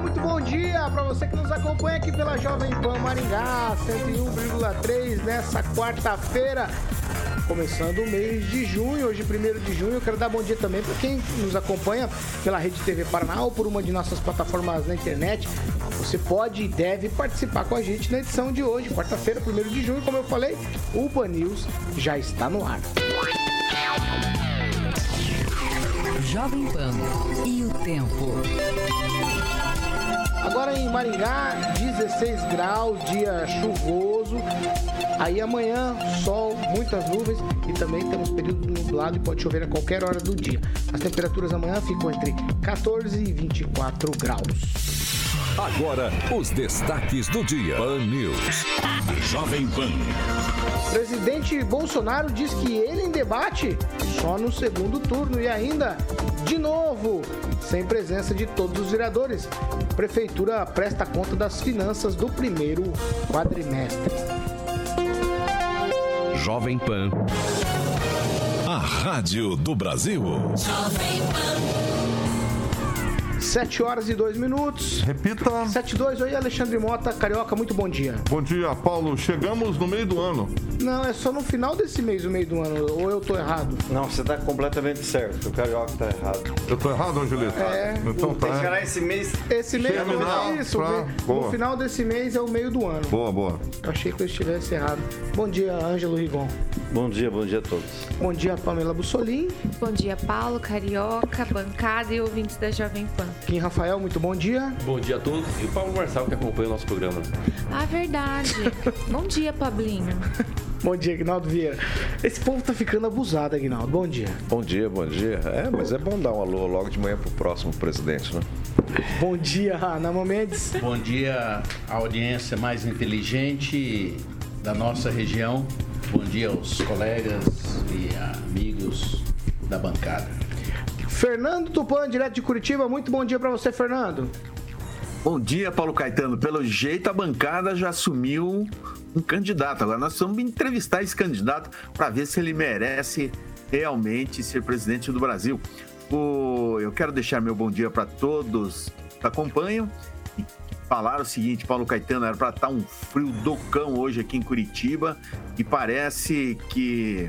Muito bom dia para você que nos acompanha aqui pela Jovem Pan Maringá 101,3 nessa quarta-feira. Começando o mês de junho, hoje, 1 de junho. Eu quero dar bom dia também para quem nos acompanha pela Rede TV Paraná ou por uma de nossas plataformas na internet. Você pode e deve participar com a gente na edição de hoje, quarta-feira, 1 de junho. Como eu falei, o Pan News já está no ar. Jovem Pan e o tempo. Agora em Maringá, 16 graus, dia chuvoso. Aí amanhã, sol, muitas nuvens e também temos período nublado e pode chover a qualquer hora do dia. As temperaturas amanhã ficam entre 14 e 24 graus. Agora, os destaques do dia. Pan News. Jovem Pan. Presidente Bolsonaro diz que ele em debate só no segundo turno e ainda, de novo, sem presença de todos os vereadores. Prefeitura presta conta das finanças do primeiro quadrimestre. Jovem Pan. A rádio do Brasil. Jovem Pan. 7 horas e 2 minutos. Repita. 7 e 2. Oi, Alexandre Mota, Carioca, muito bom dia. Bom dia, Paulo. Chegamos no meio do ano. Não, é só no final desse mês, no meio do ano, ou eu tô errado? Não, você tá completamente certo. O Carioca tá errado. Eu tô errado, Angelito? É. Então Tem que tá. esperar esse mês. Esse mês Terminal, é isso. pra- o boa. No final desse mês é o meio do ano. Boa, boa. Eu achei que eu estivesse errado. Bom dia, Ângelo Rigon. Bom dia, bom dia a todos. Bom dia, Pamela Bussolim. Bom dia, Paulo, Carioca, bancada e ouvintes da Jovem Pan. Kim Rafael, muito bom dia. Bom dia a todos. E o Paulo Marçal que acompanha o nosso programa. Ah, verdade. Bom dia, Pablinho. Bom dia, Aguinaldo Vieira. Esse povo tá ficando abusado, Aguinaldo. Bom dia. Bom dia, bom dia. É, mas é bom dar um alô logo de manhã pro próximo presidente, né? Bom dia, Nama Mendes. Bom dia, à audiência mais inteligente da nossa região. Bom dia aos colegas e amigos da bancada. Fernando Tupan, direto de Curitiba. Muito bom dia pra você, Fernando. Bom dia, Paulo Caetano. Pelo jeito, a bancada já assumiu um candidato. Agora nós vamos entrevistar esse candidato para ver se ele merece realmente ser presidente do Brasil. O- Eu quero deixar meu bom dia para todos que acompanham e falar o seguinte, Paulo Caetano, era para estar um frio do cão hoje aqui em Curitiba e parece que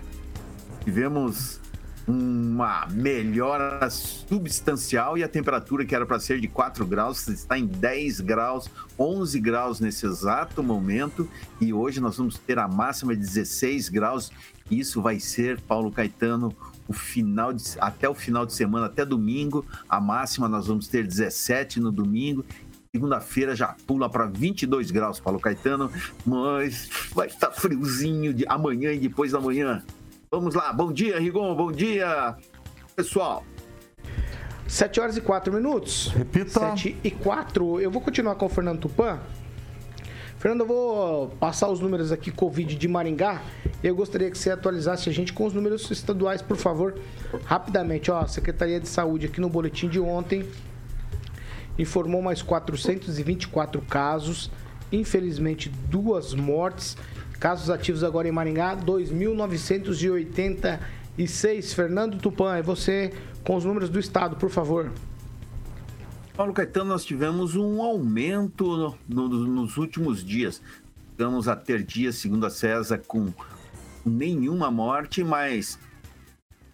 tivemos uma melhora substancial e a temperatura que era para ser de 4 graus está em 10 graus, 11 graus nesse exato momento e hoje nós vamos ter a máxima de 16 graus. Isso vai ser, Paulo Caetano, o final de, até o final de semana, até domingo. A máxima nós vamos ter 17 no domingo. Segunda-feira já pula para 22 graus, Paulo Caetano, mas vai estar friozinho de amanhã e depois da manhã. Vamos lá, bom dia, Rigon, bom dia, pessoal. 7 horas e 4 minutos. Repita. 7 e 4. Eu vou continuar com o Fernando Tupan. Fernando, eu vou passar os números aqui Covid de Maringá. E eu gostaria que você atualizasse a gente com os números estaduais, por favor. Rapidamente, ó, a Secretaria de Saúde aqui no boletim de ontem informou mais 424 casos, infelizmente duas mortes. Casos ativos agora em Maringá, 2.986. Fernando Tupan, é você com os números do estado, por favor. Paulo Caetano, nós tivemos um aumento no- no- nos últimos dias. Estamos a ter dias, segundo a César, com nenhuma morte, mas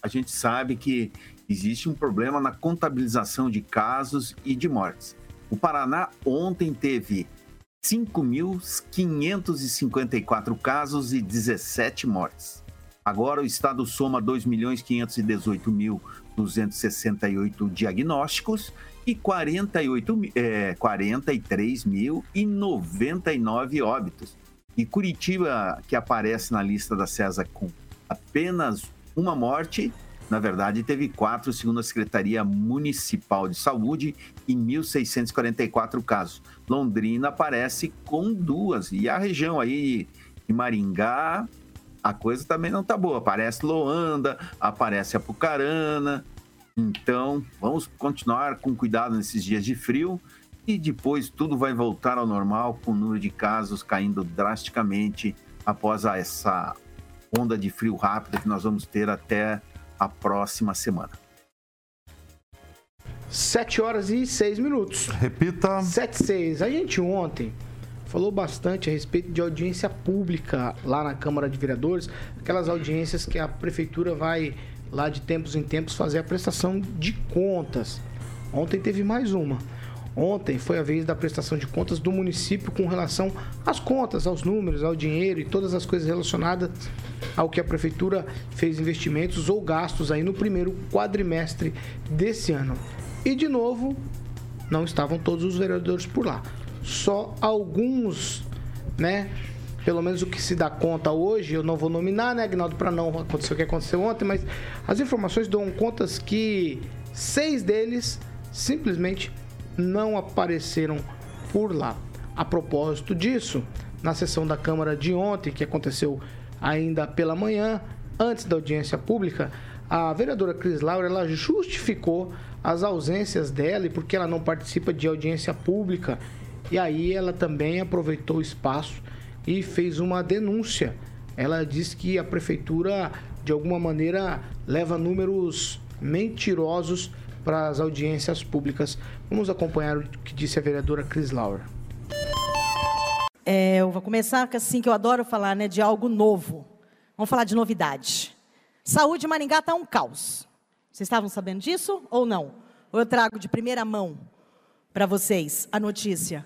a gente sabe que existe um problema na contabilização de casos e de mortes. O Paraná ontem teve 5.554 casos e 17 mortes. Agora o estado soma 2.518.268 diagnósticos e 48, mi- é, 43.099 óbitos. E Curitiba, que aparece na lista da César com apenas uma morte, Na verdade, teve quatro, segundo a Secretaria Municipal de Saúde, e 1.644 casos. Londrina aparece com duas. E a região aí de Maringá, a coisa também não tá boa. Aparece Loanda, aparece Apucarana. Então, vamos continuar com cuidado nesses dias de frio e depois tudo vai voltar ao normal com o número de casos caindo drasticamente após essa onda de frio rápido que nós vamos ter até a próxima semana. 7 horas e 6 minutos. Repita. 7 e 6. A gente ontem falou bastante a respeito de audiência pública lá na Câmara de Vereadores, aquelas audiências que a prefeitura vai lá de tempos em tempos fazer a prestação de contas. Ontem teve mais uma. Ontem foi a vez da prestação de contas do município com relação às contas, aos números, ao dinheiro e todas as coisas relacionadas ao que a prefeitura fez investimentos ou gastos aí no primeiro quadrimestre desse ano. E de novo, não estavam todos os vereadores por lá só alguns, né? Pelo menos o que se dá conta hoje, eu não vou nominar, né, Agnaldo, para não acontecer o que aconteceu ontem, mas as informações dão contas que seis deles simplesmente não apareceram por lá. A propósito disso, na sessão da Câmara de ontem, que aconteceu ainda pela manhã, antes da audiência pública, a vereadora Cris Laura ela justificou as ausências dela e porque ela não participa de audiência pública e aí ela também aproveitou o espaço e fez uma denúncia. Ela disse que a prefeitura, de alguma maneira, leva números mentirosos para as audiências públicas. Vamos acompanhar o que disse a vereadora Cris Lauer. É, eu vou começar assim, que eu adoro falar né, de algo novo. Vamos falar de novidade. Saúde Maringá está um caos. Vocês estavam sabendo disso ou não? Ou eu trago de primeira mão para vocês a notícia?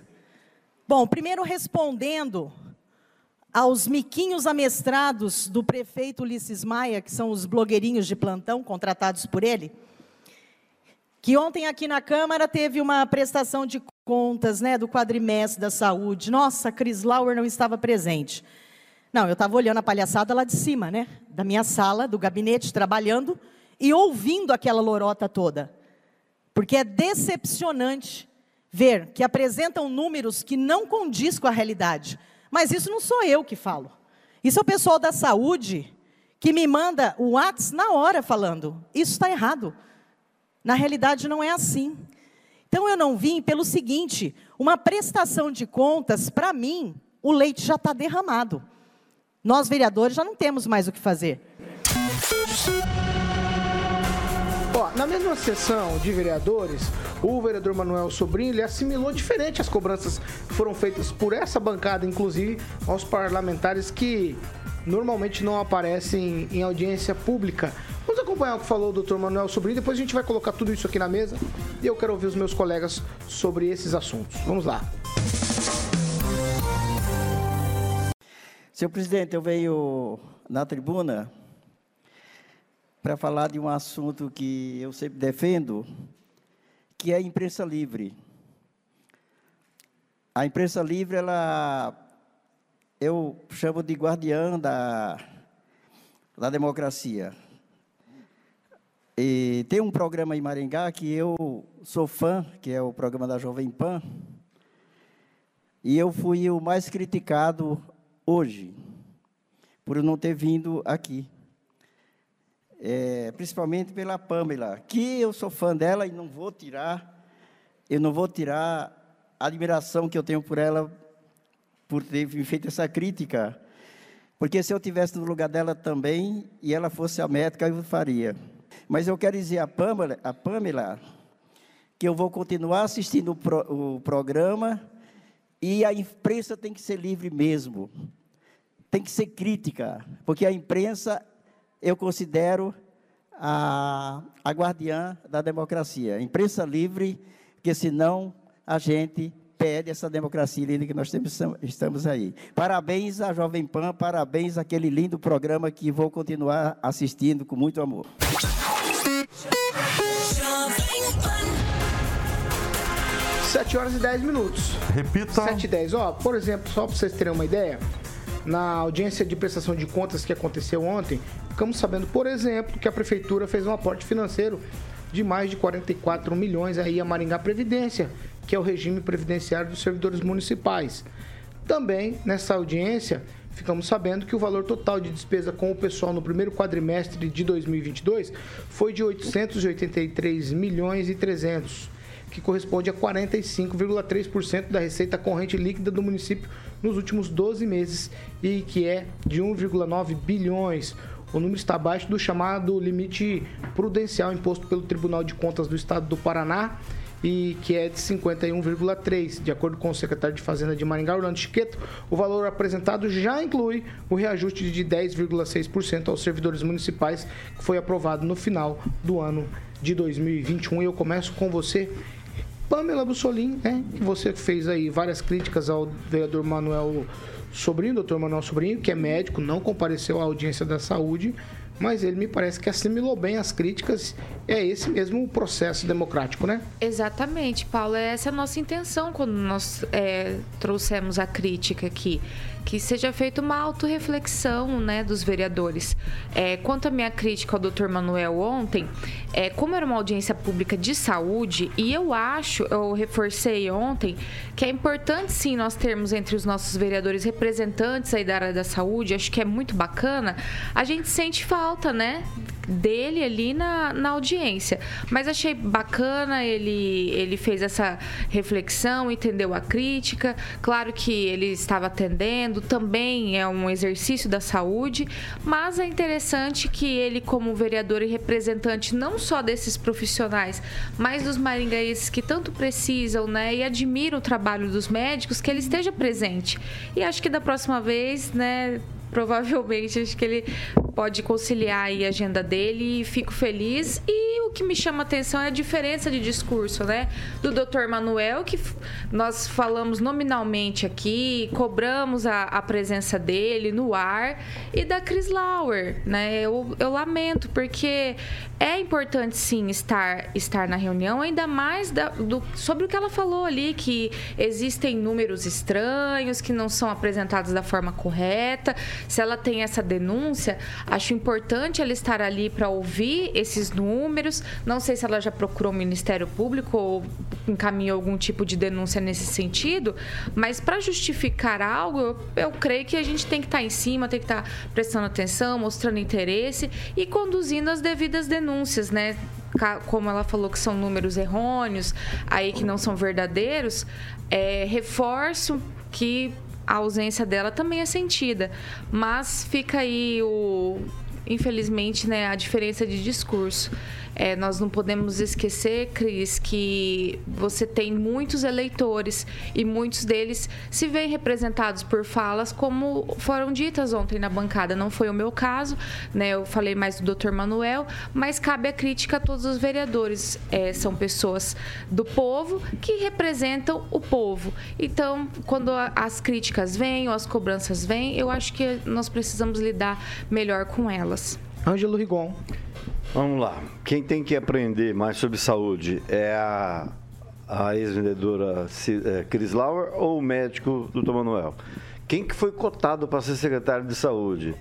Bom, primeiro respondendo aos miquinhos amestrados do prefeito Ulisses Maia, que são os blogueirinhos de plantão contratados por ele, que ontem aqui na Câmara teve uma prestação de contas né, do quadrimestre da saúde. Nossa, Cris Lauer não estava presente. Não, eu estava olhando a palhaçada lá de cima, né? Da minha sala, do gabinete, trabalhando e ouvindo aquela lorota toda. Porque é decepcionante ver que apresentam números que não condiz com a realidade. Mas isso não sou eu que falo. Isso é o pessoal da saúde que me manda o WhatsApp na hora falando: isso está errado. Na realidade não é assim. Então eu não vim pelo seguinte: uma prestação de contas, para mim, o leite já está derramado. Nós, vereadores, já não temos mais o que fazer. Na mesma sessão de vereadores, o vereador Manuel Sobrinho ele assimilou diferente as cobranças que foram feitas por essa bancada, inclusive aos parlamentares que normalmente não aparecem em audiência pública. Vamos acompanhar o que falou o doutor Manuel Sobrinho, depois a gente vai colocar tudo isso aqui na mesa e eu quero ouvir os meus colegas sobre esses assuntos. Vamos lá. Senhor presidente, eu venho na tribuna para falar de um assunto que eu sempre defendo, que é a imprensa livre. A imprensa livre, ela, eu chamo de guardiã da, da democracia. E tem um programa em Maringá que eu sou fã, que é o programa da Jovem Pan, e eu fui o mais criticado hoje, por não ter vindo aqui é, principalmente pela Pamela, que eu sou fã dela e não vou tirar, eu não vou tirar a admiração que eu tenho por ela por ter feito essa crítica. Porque se eu tivesse no lugar dela também e ela fosse a médica, eu faria. Mas eu quero dizer a Pamela, a Pamela que eu vou continuar assistindo o, pro, o programa e a imprensa tem que ser livre mesmo. Tem que ser crítica, porque a imprensa eu considero a, a guardiã da democracia. Imprensa livre, porque senão a gente perde essa democracia linda que nós temos, estamos aí. Parabéns à Jovem Pan, parabéns àquele lindo programa que vou continuar assistindo com muito amor. Sete horas e dez minutos. Repita. Sete e dez. Ó, por exemplo, só para vocês terem uma ideia, na audiência de prestação de contas que aconteceu ontem, ficamos sabendo, por exemplo, que a prefeitura fez um aporte financeiro de mais de 44 milhões aí a Maringá Previdência, que é o regime previdenciário dos servidores municipais. Também, nessa audiência, ficamos sabendo que o valor total de despesa com o pessoal no primeiro quadrimestre de 2022 foi de 883 milhões e 300, que corresponde a 45,3% da receita corrente líquida do município nos últimos 12 meses e que é de 1,9 bilhões. O número está abaixo do chamado limite prudencial imposto pelo Tribunal de Contas do Estado do Paraná e que é de 51,3. De acordo com o secretário de Fazenda de Maringá, Orlando Chiqueto, o valor apresentado já inclui o reajuste de 10,6% aos servidores municipais, que foi aprovado no final do ano de 2021. E eu começo com você, Pamela Bussolini, né? Que você fez aí várias críticas ao vereador Manuel Sobrinho, doutor Manuel Sobrinho, que é médico, não compareceu à audiência da saúde, mas ele me parece que assimilou bem as críticas. É esse mesmo o processo democrático, né? Exatamente, Paulo. Essa é a nossa intenção quando nós é, trouxemos a crítica aqui. Que seja feita uma autorreflexão né, dos vereadores. É, quanto à minha crítica ao doutor Manuel ontem, é, como era uma audiência pública de saúde, e eu acho, eu reforcei ontem, que é importante sim nós termos entre os nossos vereadores representantes aí da área da saúde, acho que é muito bacana. A gente sente falta, né? dele ali na, na audiência. Mas achei bacana, ele, ele fez essa reflexão, entendeu a crítica. Claro que ele estava atendendo, também é um exercício da saúde, mas é interessante que ele, como vereador e representante não só desses profissionais, mas dos maringaenses que tanto precisam, né, e admiram o trabalho dos médicos, que ele esteja presente. E acho que da próxima vez, né, provavelmente acho que ele pode conciliar aí a agenda dele e fico feliz. E o que me chama atenção é a diferença de discurso, né? Do Dr. Manuel, que nós falamos nominalmente aqui, cobramos a, a presença dele no ar, e da Chris Lauer, né? Eu, eu lamento, porque é importante sim estar, estar na reunião, ainda mais da, do, sobre o que ela falou ali, que existem números estranhos, que não são apresentados da forma correta. Se ela tem essa denúncia, Acho importante ela estar ali para ouvir esses números. Não sei se ela já procurou o Ministério Público ou encaminhou algum tipo de denúncia nesse sentido, mas para justificar algo, eu, eu, creio que a gente tem que estar tá em cima, tem que estar tá prestando atenção, mostrando interesse e conduzindo as devidas denúncias, né? como ela falou que são números errôneos, aí que não são verdadeiros, é, reforço que a ausência dela também é sentida. Mas fica aí o. Infelizmente, né, a diferença de discurso. É, nós não podemos esquecer, Cris, que você tem muitos eleitores e muitos deles se veem representados por falas como foram ditas ontem na bancada. Não foi o meu caso, né? Eu falei mais do Dr. Manuel, mas cabe a crítica a todos os vereadores. É, são pessoas do povo que representam o povo. Então, quando as críticas vêm ou as cobranças vêm, eu acho que nós precisamos lidar melhor com elas. Ângelo Rigon. Vamos lá. Quem tem que aprender mais sobre saúde é a, a ex-vendedora é, Cris Lauer ou o médico doutor Manuel? Quem que foi cotado para ser secretário de saúde?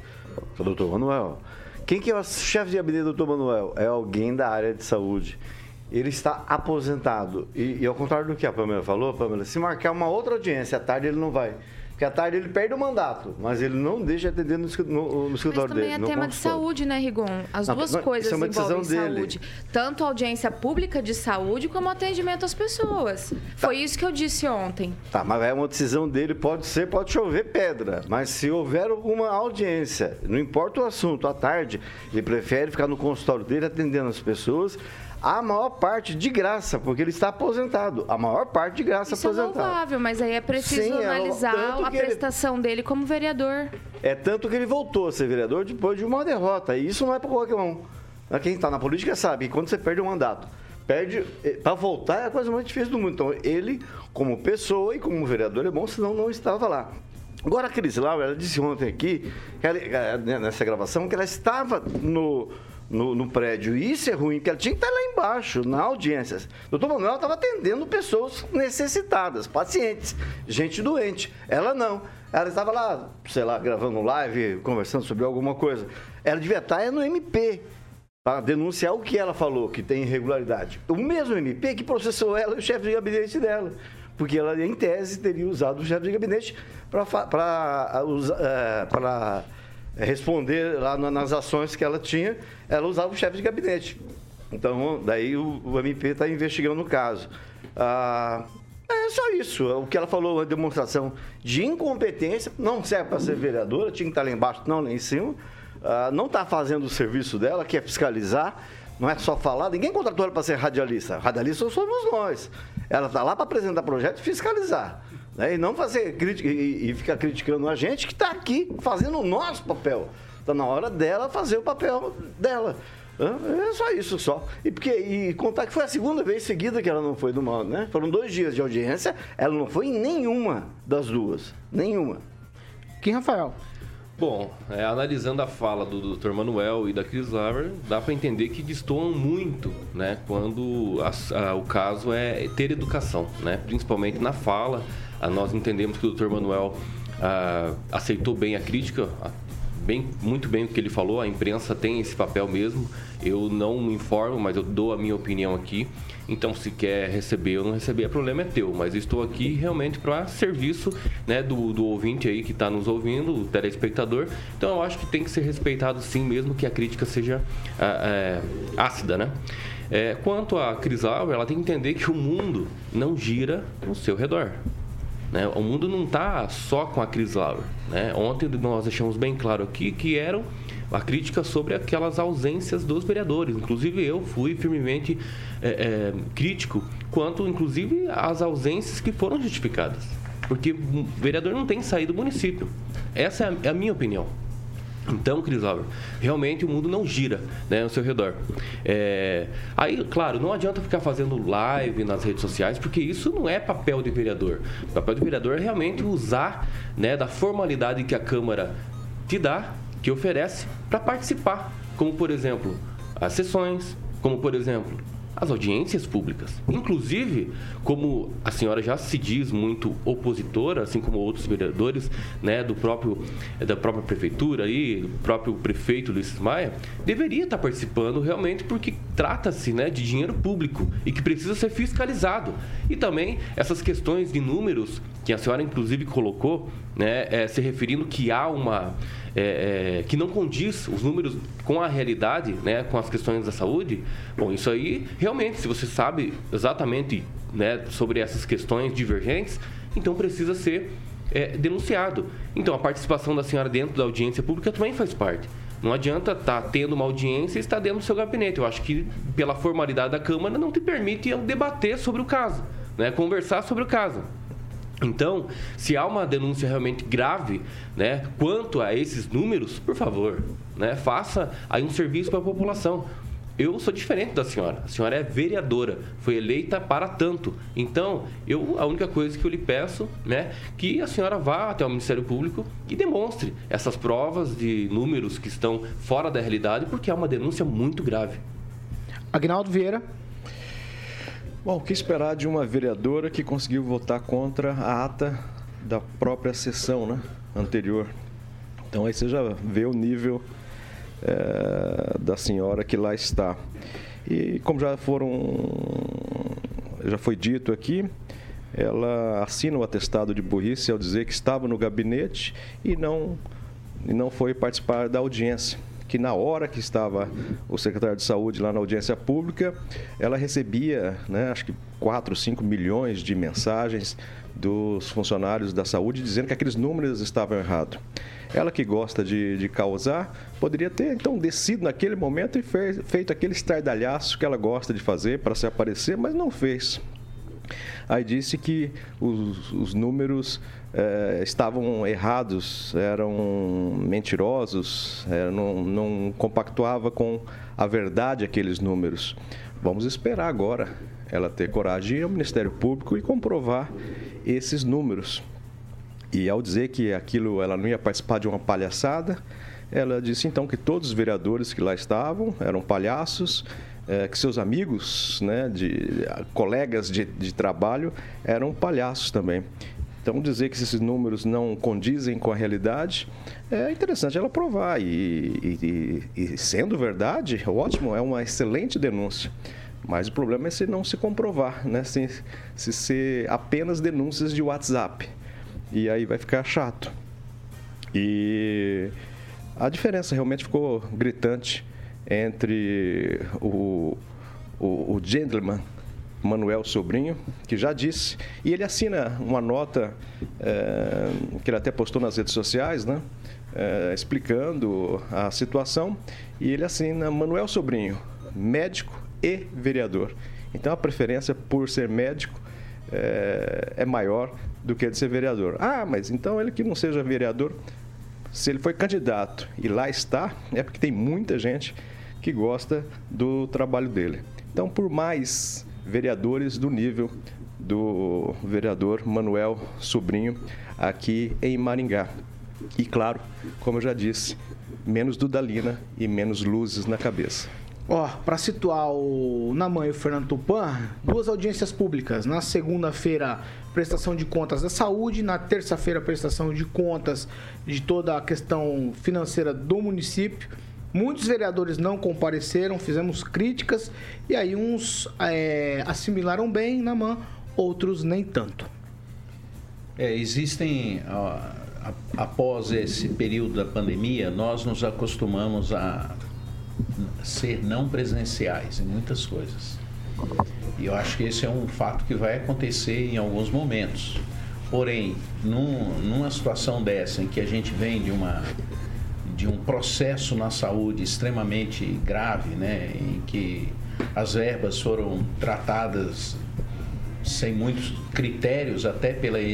O doutor Manuel. Quem que é o chefe de gabinete do doutor Manuel? É alguém da área de saúde. Ele está aposentado. E, e ao contrário do que a Pamela falou, Pamela, se marcar uma outra audiência à tarde, ele não vai. Porque à tarde ele perde o mandato, mas ele não deixa atender no, no, no escritório dele. Mas também é tema de saúde, né, Rigon? As não, duas não, coisas é uma envolvem dele. saúde. Tanto a audiência pública de saúde como o atendimento às pessoas. Tá. Foi isso que eu disse ontem. Tá, mas é uma decisão dele, pode ser, pode chover pedra. Mas se houver alguma audiência, não importa o assunto, à tarde, ele prefere ficar no consultório dele atendendo as pessoas a maior parte de graça, porque ele está aposentado. A maior parte de graça Isso aposentado. É louvável, mas aí é preciso Sim, é analisar é, a prestação ele... dele como vereador. É tanto que ele voltou a ser vereador depois de uma derrota. E isso não é para qualquer um. Quem está na política sabe que quando você perde um mandato, perde eh, para voltar é a coisa mais difícil do mundo. Então, ele, como pessoa e como vereador, é bom, senão não estava lá. Agora, a Cris Laura, ela disse ontem aqui, ela, eh, nessa gravação, que ela estava no no, no prédio. E isso é ruim, porque ela tinha que estar lá embaixo, na audiência. Doutor Manuel estava atendendo pessoas necessitadas, pacientes, gente doente. Ela não. Ela estava lá, sei lá, gravando live, conversando sobre alguma coisa. Ela devia estar é no MP, para denunciar o que ela falou, que tem irregularidade. O mesmo MP que processou ela e o chefe de gabinete dela. Porque ela, em tese, teria usado o chefe de gabinete para responder lá nas ações que ela tinha, ela usava o chefe de gabinete. Então, daí o, o MP está investigando o caso. Ah, é só isso. O que ela falou, uma demonstração de incompetência, não serve para ser vereadora, tinha que estar lá embaixo, não lá em cima. Ah, não está fazendo o serviço dela, que é fiscalizar, não é só falar. Ninguém contratou ela para ser radialista. Radialista somos nós. Ela está lá para apresentar projeto e fiscalizar. Né? E não fazer crítica e, e ficar criticando a gente que está aqui fazendo o nosso papel. Está na hora dela fazer o papel dela. É só isso só. E, porque, e contar que foi a segunda vez seguida que ela não foi do mal, né? Foram dois dias de audiência, ela não foi em nenhuma das duas. Nenhuma. Quem, Rafael? Bom, é, analisando a fala do Dr. Manuel e da Chris Laver, dá para entender que destoam muito, né? Quando a, a, o caso é ter educação, né? Principalmente na fala. A, nós entendemos que o Dr. Manuel a, aceitou bem a crítica, bem, muito bem o que ele falou, a imprensa tem esse papel mesmo. Eu não me informo, mas eu dou a minha opinião aqui. Então, se quer receber ou não receber, o problema é teu. Mas estou aqui realmente para serviço né, do, do ouvinte aí que está nos ouvindo, o telespectador. Então, eu acho que tem que ser respeitado sim, mesmo que a crítica seja é, ácida, né? É, quanto a Cris Alves, ela tem que entender que o mundo não gira ao seu redor. Né? O mundo não está só com a Cris Lauer. Né? Ontem nós deixamos bem claro aqui que eram a crítica sobre aquelas ausências dos vereadores. Inclusive eu fui firmemente é, é, crítico quanto, inclusive, às ausências que foram justificadas. Porque o vereador não tem saído do município. Essa é a, é a minha opinião. Então, Crisóvão, realmente o mundo não gira né, ao seu redor. É... Aí, claro, não adianta ficar fazendo live nas redes sociais, porque isso não é papel de vereador. O papel de vereador é realmente usar né, da formalidade que a Câmara te dá, que oferece, para participar. Como, por exemplo, as sessões, como, por exemplo, as audiências públicas. Inclusive, como a senhora já se diz muito opositora, assim como outros vereadores, né, do próprio da própria prefeitura aí, do próprio prefeito Luiz Maia, deveria estar participando realmente porque trata-se, né, de dinheiro público e que precisa ser fiscalizado. E também essas questões de números que a senhora inclusive colocou, né, é, se referindo que há uma é, é, que não condiz os números com a realidade, né, com as questões da saúde, bom, isso aí realmente, se você sabe exatamente né, sobre essas questões divergentes, então precisa ser é, denunciado. Então a participação da senhora dentro da audiência pública também faz parte. Não adianta estar tá tendo uma audiência e estar dentro do seu gabinete. Eu acho que pela formalidade da Câmara não te permite debater sobre o caso, né, conversar sobre o caso. Então, se há uma denúncia realmente grave, né, quanto a esses números, por favor, né, faça aí um serviço para a população. Eu sou diferente da senhora. A senhora é vereadora, foi eleita para tanto. Então, eu a única coisa que eu lhe peço, né, que a senhora vá até o Ministério Público e demonstre essas provas de números que estão fora da realidade, porque é uma denúncia muito grave. Agnaldo Vieira. Bom, o que esperar de uma vereadora que conseguiu votar contra a ata da própria sessão né, anterior? Então aí você já vê o nível é, da senhora que lá está. E como já foram, já foi dito aqui, ela assina o atestado de burrice ao dizer que estava no gabinete e não, e não foi participar da audiência que na hora que estava o secretário de saúde lá na audiência pública, ela recebia, né, acho que 4, 5 milhões de mensagens dos funcionários da saúde dizendo que aqueles números estavam errados. Ela que gosta de, de causar, poderia ter então descido naquele momento e fez, feito aquele estardalhaço que ela gosta de fazer para se aparecer, mas não fez. Aí disse que os, os números eh, estavam errados, eram mentirosos, eh, não, não compactuava com a verdade aqueles números. Vamos esperar agora ela ter coragem de ir ao Ministério Público e comprovar esses números. E ao dizer que aquilo ela não ia participar de uma palhaçada, ela disse então que todos os vereadores que lá estavam eram palhaços, é, que seus amigos, né, de, colegas de, de trabalho, eram palhaços também. Então, dizer que esses números não condizem com a realidade é interessante ela provar. E, e, e, sendo verdade, ótimo, é uma excelente denúncia. Mas o problema é se não se comprovar, né? se, se ser apenas denúncias de WhatsApp. E aí vai ficar chato. E a diferença realmente ficou gritante entre o, o, o gentleman Manuel Sobrinho, que já disse, e ele assina uma nota é, que ele até postou nas redes sociais, né? É, explicando a situação, e ele assina Manuel Sobrinho, médico e vereador. Então a preferência por ser médico é, é maior do que a de ser vereador. Ah, mas então ele que não seja vereador, se ele foi candidato e lá está, é porque tem muita gente que gosta do trabalho dele. Então, por mais vereadores do nível do vereador Manuel Sobrinho aqui em Maringá. E claro, como eu já disse, menos Dudalina e menos luzes na cabeça. Ó, para situar o Naman e o Fernando Tupan, duas audiências públicas. Na segunda-feira, prestação de contas da saúde. Na terça-feira, prestação de contas de toda a questão financeira do município. Muitos vereadores não compareceram, fizemos críticas e aí uns é, assimilaram bem na mão, outros nem tanto. É, existem, após esse período da pandemia, nós nos acostumamos a ser não presenciais em muitas coisas. E eu acho que esse é um fato que vai acontecer em alguns momentos. Porém, num, numa situação dessa, em que a gente vem de uma de um processo na saúde extremamente grave, né, em que as verbas foram tratadas sem muitos critérios, até pelas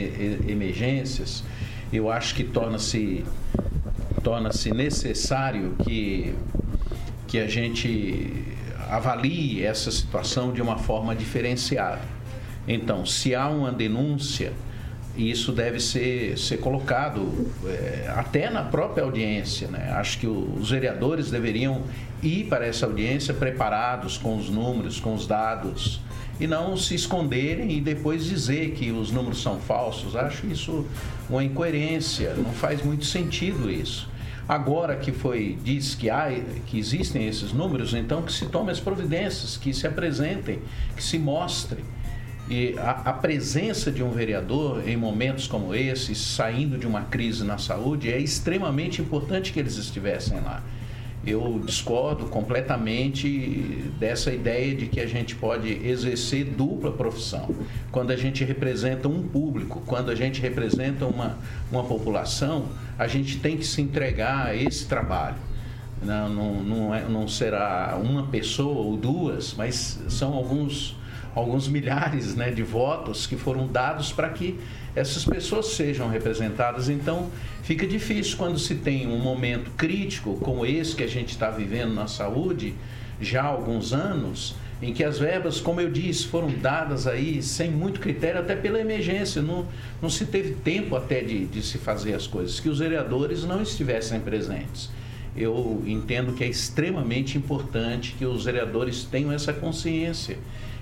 emergências, eu acho que torna-se torna-se necessário que, que a gente avalie essa situação de uma forma diferenciada. Então, se há uma denúncia, e isso deve ser, ser colocado é, até na própria audiência. Né? Acho que os vereadores deveriam ir para essa audiência preparados com os números, com os dados, e não se esconderem e depois dizer que os números são falsos. Acho isso uma incoerência, não faz muito sentido isso. Agora que foi diz que há que existem esses números, então que se tomem as providências, que se apresentem, que se mostrem. E a, a, presença de um vereador em momentos como esse, saindo de uma crise na saúde, é extremamente importante que eles estivessem lá. Eu discordo completamente dessa ideia de que a gente pode exercer dupla profissão. Quando a gente representa um público, quando a gente representa uma, uma população, a gente tem que se entregar a esse trabalho. Não, não, não, é, não será uma pessoa ou duas, mas são alguns alguns milhares né, de votos que foram dados para que essas pessoas sejam representadas. Então, fica difícil quando se tem um momento crítico como esse que a gente está vivendo na saúde já há alguns anos, em que as verbas, como eu disse, foram dadas aí sem muito critério, até pela emergência. Não, não se teve tempo até de, de se fazer as coisas, que os vereadores não estivessem presentes. Eu entendo que é extremamente importante que os vereadores tenham essa consciência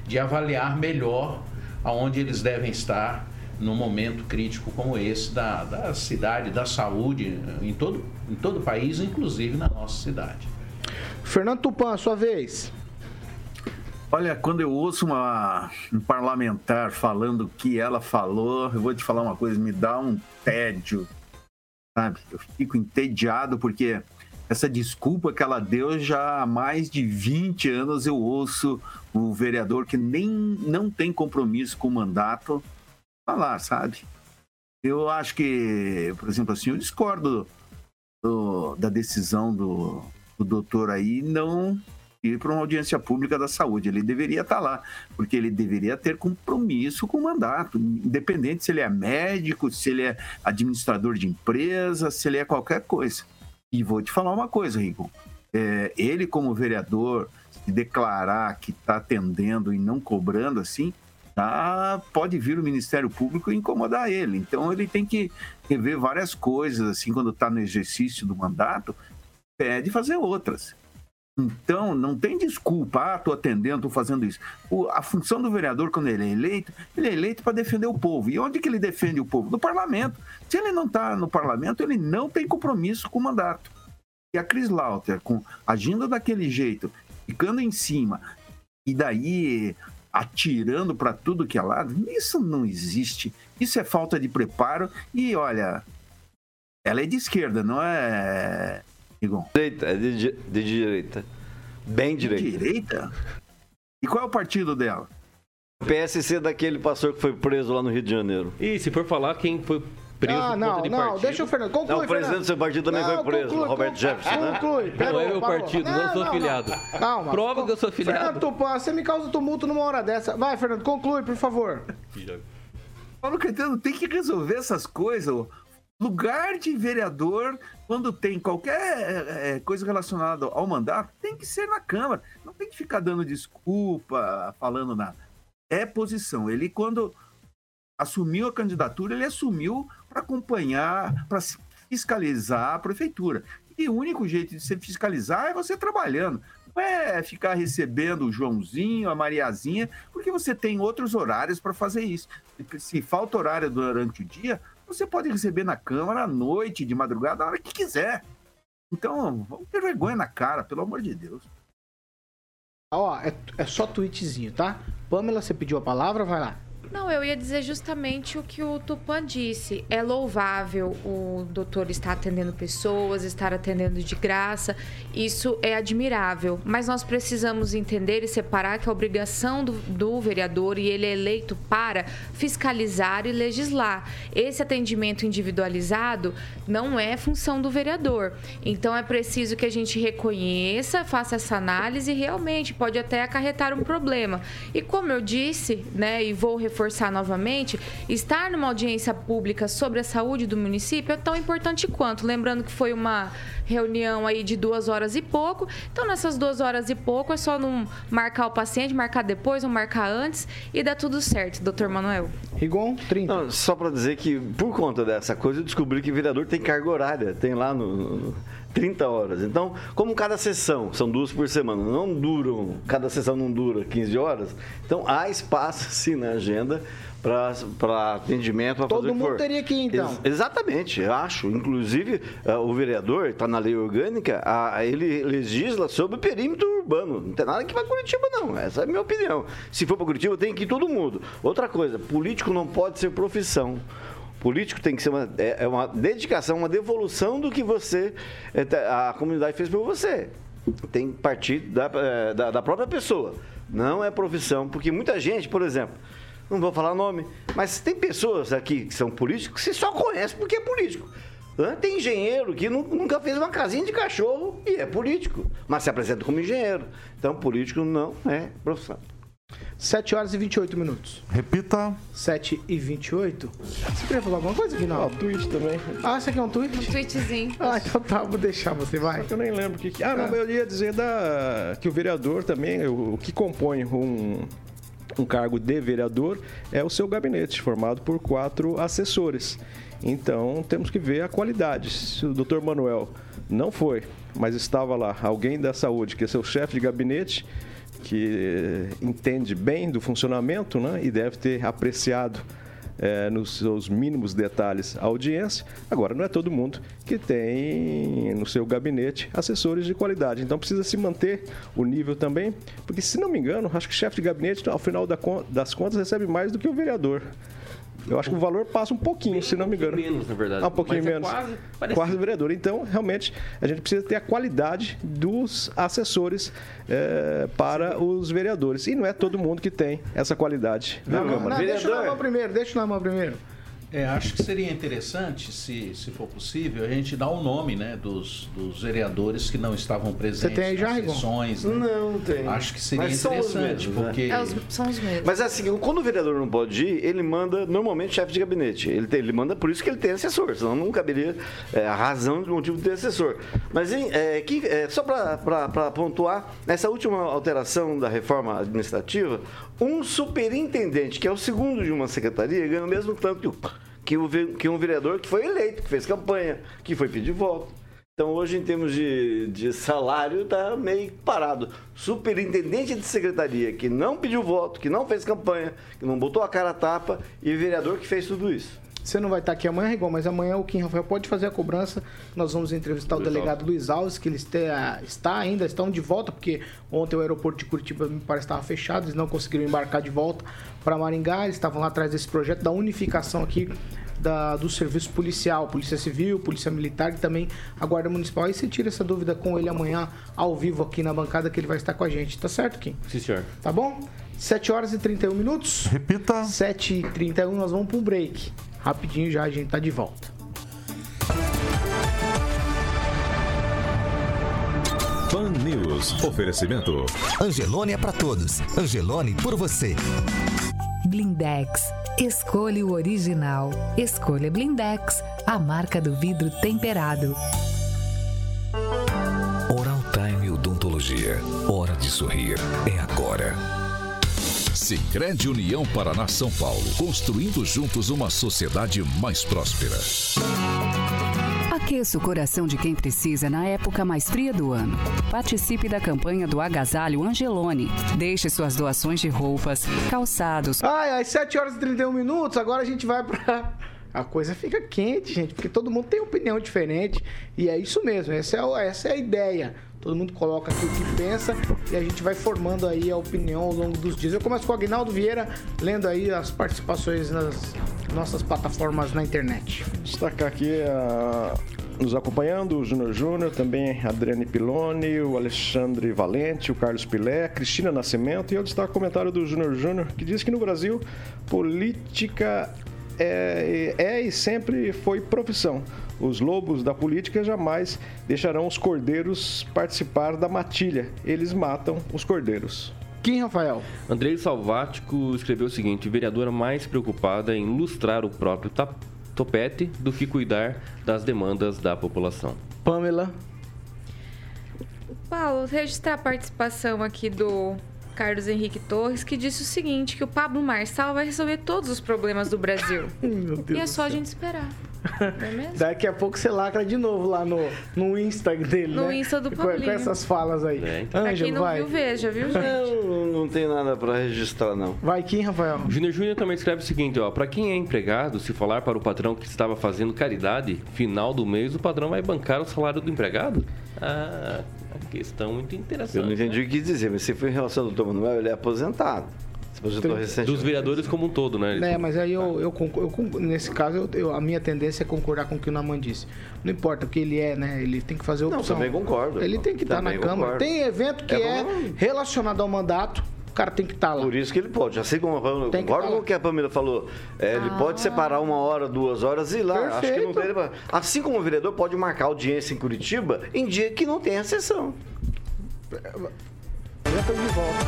de avaliar melhor aonde eles devem estar num momento crítico como esse da, da cidade, da saúde, em todo, em todo o país, inclusive na nossa cidade. Fernando Tupan, sua vez. Olha, quando eu ouço uma, um parlamentar falando o que ela falou, eu vou te falar uma coisa, me dá um tédio, sabe? Eu fico entediado porque essa desculpa que ela deu já há mais de 20 anos eu ouço o vereador que nem não tem compromisso com o mandato falar, sabe? Eu acho que, por exemplo, assim, eu discordo do, da decisão do, do doutor aí não ir para uma audiência pública da saúde. Ele deveria estar lá, porque ele deveria ter compromisso com o mandato, independente se ele é médico, se ele é administrador de empresa, se ele é qualquer coisa. E vou te falar uma coisa, Rico. É, ele, como vereador, se declarar que está atendendo e não cobrando assim, tá, pode vir o Ministério Público e incomodar ele. Então ele tem que rever várias coisas, assim, quando está no exercício do mandato, impede fazer outras. Então, não tem desculpa, ah, estou atendendo, estou fazendo isso. O- a função do vereador, quando ele é eleito, ele é eleito para defender o povo. E onde que ele defende o povo? No parlamento. Se ele não está no parlamento, ele não tem compromisso com o mandato. E a Cris Lauter, com, agindo daquele jeito, ficando em cima, e daí atirando para tudo que é lado, isso não existe. Isso é falta de preparo. E olha, ela é de esquerda, não é, Igor? Direita, é de, de direita. Bem direita. Direita? E qual é o partido dela? PSC daquele pastor que foi preso lá no Rio de Janeiro. E se for falar quem foi preso Ah, por não, conta de não, partido... deixa o Fernando. Conclui, Não, o presidente Fernando. do seu partido também Não, foi preso, conclui, Roberto conclui, Jefferson, né? Conclui, pera, Não é meu parou. partido, não sou não, afiliado. Calma. Prova que eu sou afiliado. Fernando Tupan, você me causa tumulto numa hora dessa. Vai, Fernando, conclui, por favor. Paulo Caetano tem que resolver essas coisas. ô. Lugar de vereador, quando tem qualquer é, é, coisa relacionada ao mandato, tem que ser na Câmara. Não tem que ficar dando desculpa, falando nada. É posição. Ele, quando assumiu a candidatura, ele assumiu para acompanhar, para fiscalizar a prefeitura. E o único jeito de se fiscalizar é você trabalhando. Não é ficar recebendo o Joãozinho, a Mariazinha, porque você tem outros horários para fazer isso. Se falta horário durante o dia, você pode receber na Câmara à noite, de madrugada, a hora que quiser. Então, vamos ter vergonha na cara, pelo amor de Deus. Ó, é, é só tweetzinho, tá? Pamela, você pediu a palavra, vai lá. Não, eu ia dizer justamente o que o Tupan disse. É louvável o doutor estar atendendo pessoas, estar atendendo de graça. Isso é admirável. Mas nós precisamos entender e separar que a obrigação do, do vereador, e ele é eleito para fiscalizar e legislar. Esse atendimento individualizado não é função do vereador. Então é preciso que a gente reconheça, faça essa análise e realmente pode até acarretar um problema. E como eu disse, né, e vou reforçar novamente, estar numa audiência pública sobre a saúde do município é tão importante quanto. Lembrando que foi uma reunião aí de duas horas e pouco. Então, nessas duas horas e pouco, é só não marcar o paciente, marcar depois, não marcar antes e dá tudo certo, doutor Manuel. Rigon, 30. Não, só para dizer que, por conta dessa coisa, eu descobri que vereador tem carga horária, tem lá no, no 30 horas. Então, como cada sessão, são duas por semana, não duram, cada sessão não dura 15 horas, então há espaço sim na agenda para atendimento, para Todo mundo teria que ir, então. Ex- exatamente, eu acho. Inclusive, ah, o vereador, está na lei orgânica, ah, ele legisla sobre o perímetro urbano. Não tem nada que vai Curitiba, não. Essa é a minha opinião. Se for para Curitiba, tem que ir todo mundo. Outra coisa, político não pode ser profissão. Político tem que ser uma, é é uma dedicação, uma devolução do que você, é, tá- a comunidade fez por você. Tem que partir da, é, da, da própria pessoa. Não é profissão, porque muita gente, por exemplo, não vou falar nome, mas tem pessoas aqui que são políticos que você só conhece porque é político. Tem engenheiro que nu- nunca fez uma casinha de cachorro e é político, mas se apresenta como engenheiro. Então, político não é profissão. 7 horas e 28 minutos. Repita. 7 e 28. Você queria falar alguma coisa, Vinal? Ah, tweet também. Ah, você quer um tweet? Um tweetzinho. Ah, então tá, vou deixar você, vai. Eu nem lembro o que. que- Ah, não, eu ia dizer da, que o vereador também, o, o que compõe um, um cargo de vereador é o seu gabinete, formado por quatro assessores. Então temos que ver a qualidade. Se o doutor Manuel não foi, mas estava lá alguém da saúde, que é seu chefe de gabinete, que eh, entende bem do funcionamento né, e deve ter apreciado eh, nos seus mínimos detalhes a audiência. Agora, não é todo mundo que tem no seu gabinete assessores de qualidade. Então, precisa se manter o nível também, porque, se não me engano, acho que chefe de gabinete, ao final das contas, recebe mais do que o vereador. Eu acho que o valor passa um pouquinho, se não me engano. menos, na verdade. Ah, um pouquinho Mas é menos. quase parecido. quase vereador. Então, realmente, a gente precisa ter a qualidade dos assessores eh, para os vereadores. E não é todo mundo que tem essa qualidade na Não, não, Câmara. não, deixa o Lamão primeiro, deixa o Lamão primeiro. É, acho que seria interessante, se, se for possível, a gente dar o nome né, dos, dos vereadores que não estavam presentes tem aí já, nas sessões. né? Não tem. Acho que seria Mas são interessante, mesmos, né? porque... É, os- são os mesmos. Mas é assim, quando o vereador não pode ir, ele manda normalmente chefe de gabinete. Ele, tem- ele manda por isso que ele tem assessor, senão não caberia é, a razão do motivo de ter assessor. Mas hein, é, que, é, só para pontuar, nessa última alteração da reforma administrativa, um superintendente, que é o segundo de uma secretaria, ganha o mesmo tanto que, o, que, que um vereador que foi eleito, que fez campanha, que foi pedir voto. Então hoje, em termos de, de salário, tá meio parado. Superintendente de secretaria que não pediu voto, que não fez campanha, que não botou a cara a tapa, e vereador que fez tudo isso. Você não vai estar aqui amanhã, Rigon, mas amanhã o Kim Rafael pode fazer a cobrança. Nós vamos entrevistar Luiz o delegado Luiz Alves, que ele está, está ainda, estão de volta, porque ontem o aeroporto de Curitiba me parece estava fechado, eles não conseguiram embarcar de volta para Maringá, eles estavam lá atrás desse projeto da unificação aqui da, do serviço policial, Polícia Civil, Polícia Militar e também a Guarda Municipal. Aí você tira essa dúvida com ele amanhã, ao vivo aqui na bancada, que ele vai estar com a gente. Tá certo, Kim? Sim, senhor. Tá bom? 7 horas e 31 minutos. Repita. 7 e 31 nós vamos para um break. Rapidinho já a gente tá de volta. Pan News. Oferecimento. Angelone é pra todos. Angelone por você. Blindex. Escolha o original. Escolha Blindex, a marca do vidro temperado. Oral Time Odontologia. Hora de sorrir. É agora. Sicredi União Paraná São Paulo. Construindo juntos uma sociedade mais próspera. Aqueça o coração de quem precisa na época mais fria do ano. Participe da campanha do Agasalho Angelone. Deixe suas doações de roupas, calçados. Ai, às 7 horas e 31 minutos, agora a gente vai pra. A coisa fica quente, gente, porque todo mundo tem opinião diferente. E é isso mesmo, essa é, essa é a ideia. Todo mundo coloca aqui o que pensa e a gente vai formando aí a opinião ao longo dos dias. Eu começo com o Agnaldo Vieira, lendo aí as participações nas nossas plataformas na internet. Destacar aqui a- nos acompanhando o Júnior Júnior, também Adriane Piloni, o Alexandre Valente, o Carlos Pilé, Cristina Nascimento e eu destaco o comentário do Júnior Júnior que diz que no Brasil política é, é e sempre foi profissão. Os lobos da política jamais deixarão os cordeiros participar da matilha. Eles matam os cordeiros. Quem, Rafael? Andrei Salvático escreveu o seguinte: vereadora mais preocupada em lustrar o próprio topete do que cuidar das demandas da população. Pamela. Paulo, registrar a participação aqui do Carlos Henrique Torres, que disse o seguinte, que o Pablo Marçal vai resolver todos os problemas do Brasil. Meu Deus e é só a gente esperar. É? Daqui a pouco você lacra de novo lá no, no Insta dele, No né? Insta do com, Paulinho. com essas falas aí. Pra Ângelo, quem não vai. viu, veja, viu, gente? Não, não tem nada para registrar, não. Vai, Kim, Rafael. Júnior Júnior também escreve o seguinte, ó, para quem é empregado, se falar para o patrão que estava fazendo caridade, final do mês o patrão vai bancar o salário do empregado? Ah, questão muito interessante. Eu não entendi o que quis dizer, mas se foi em relação ao doutor Manuel, ele é aposentado. Recentemente. Dos vereadores como um todo, né? É, mas aí eu, eu, eu nesse caso, eu- eu- a minha tendência é concordar com o que o Naman disse. Não importa o que ele é, né? Ele tem que fazer Não, opção. também concordo. Ele tem que estar na Também Câmara. concordo. Tem evento que É é, relacionado ao mandato, o cara tem que estar lá. Por isso que ele pode. Sei como a Pamela, Tem que concordo falar. com o que a Pamela falou. É, Ele pode separar uma hora, duas horas e ir lá. Acho que não Perfeito. tem. Assim como o vereador pode marcar audiência em Curitiba em dia que não tem a sessão. Já estamos de volta.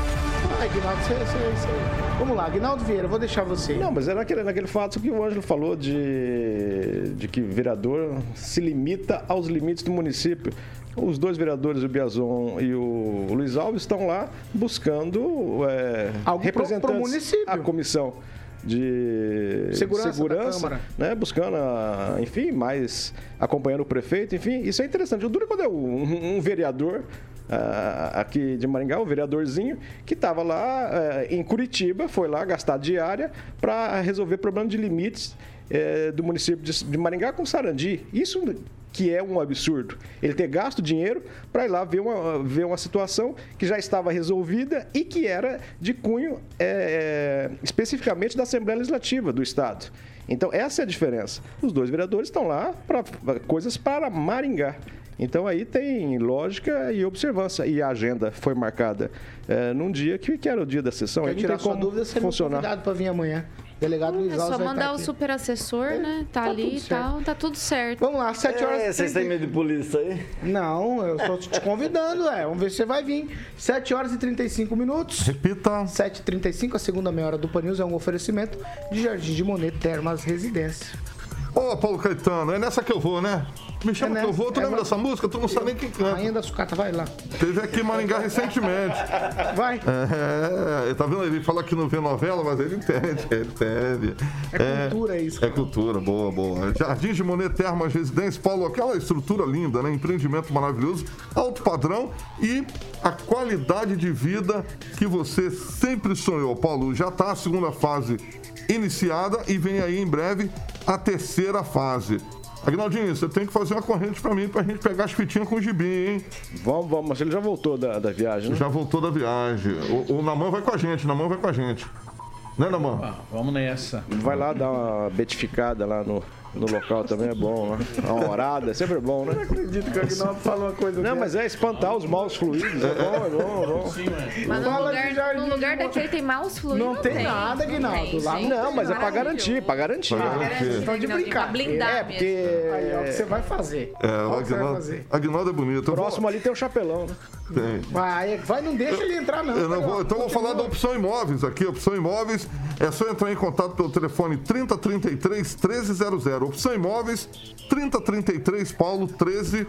Ah, Aguinaldo, você, você, você- Vamos lá, Aguinaldo Vieira, vou deixar você. Não, mas é naquele, naquele fato que o Ângelo falou de, de que vereador se limita aos limites do município. Os dois vereadores, o Biazon e o Luiz Alves, estão lá buscando é, Algo pro- pro representantes município. a comissão de Segurança Câmara. né, buscando, a- enfim, mais acompanhando o prefeito, enfim, isso é interessante. O duro é quando é um, um vereador ah, aqui de Maringá, um vereadorzinho, que estava lá ah, em Curitiba, foi lá gastar diária para resolver problema de limites eh, do município de, de Maringá com Sarandi. Isso que é um absurdo. Ele ter gasto dinheiro para ir lá ver uma, ver uma situação que já estava resolvida e que era de cunho eh, especificamente da Assembleia Legislativa do Estado. Então, essa é a diferença. Os dois vereadores estão lá para coisas para Maringá. Então, aí tem lógica e observância. E a agenda foi marcada eh, num dia que, que era o dia da sessão. Quer tirar sua dúvida, você é funcionar. convidado para vir amanhã. Delegado Luiz É Alves só vai mandar estar o super assessor, né? Tá ali e tal, tá tudo certo. Vamos lá, 7 horas É, vocês têm medo de polícia aí? Não, eu estou te convidando, é. Vamos ver se você vai vir. 7 horas e 35 minutos. Repita. 7h35, a segunda meia hora do Pan News é um oferecimento de Jardim de Monet Termas Residência. Ô, Paulo Caetano, é nessa que eu vou, né? Me chama que eu vou. Tu lembra dessa música? Tu não sabe nem quem canta. Ainda sucata, vai lá. Teve aqui em Maringá recentemente. Vai. É, tá vendo? Ele fala que não vê novela, mas ele entende, ele entende. É cultura isso, É cultura, boa, boa. Jardim de Monet Termas Residência, Paulo, aquela estrutura linda, né? Empreendimento maravilhoso, alto padrão e a qualidade de vida que você sempre sonhou. Paulo, já tá a segunda fase iniciada e vem aí em breve a terceira fase. Agnaldinho, você tem que fazer uma corrente pra mim pra gente pegar as fitinhas com o gibi, hein? Vamos, vamos. Mas ele já voltou da, da viagem, né? Já voltou da viagem. O, o Naman vai com a gente, o Naman vai com a gente. Né, Naman? Ah, vamos nessa. Vai lá dar uma betificada lá no, no local também é bom, né? Uma orada, é sempre bom, né? Não acredito que o Agnaldo falou uma coisa Não, dessa. mas é espantar os maus fluidos. É bom, é bom, é bom. Mas no Fala de lugar, jardim no lugar daquele tem maus fluidos? Não tem nada, Aguinaldo. Lá não Não, mas é pra garantir, pra garantir. Pra garantir. Estão de Não, brincar. É, porque Aí, ó, o que você vai fazer. É, o Olha o que você vai Agnaldo, fazer. Agnaldo é bonito. Eu próximo ali tem o chapelão, né? Tem. Vai, vai, não deixa ele entrar, não. Eu não vou, então eu vou falar da opção imóveis aqui. Opção imóveis é só entrar em contato pelo telefone 3033 1300. Opção imóveis 3033 Paulo 1300.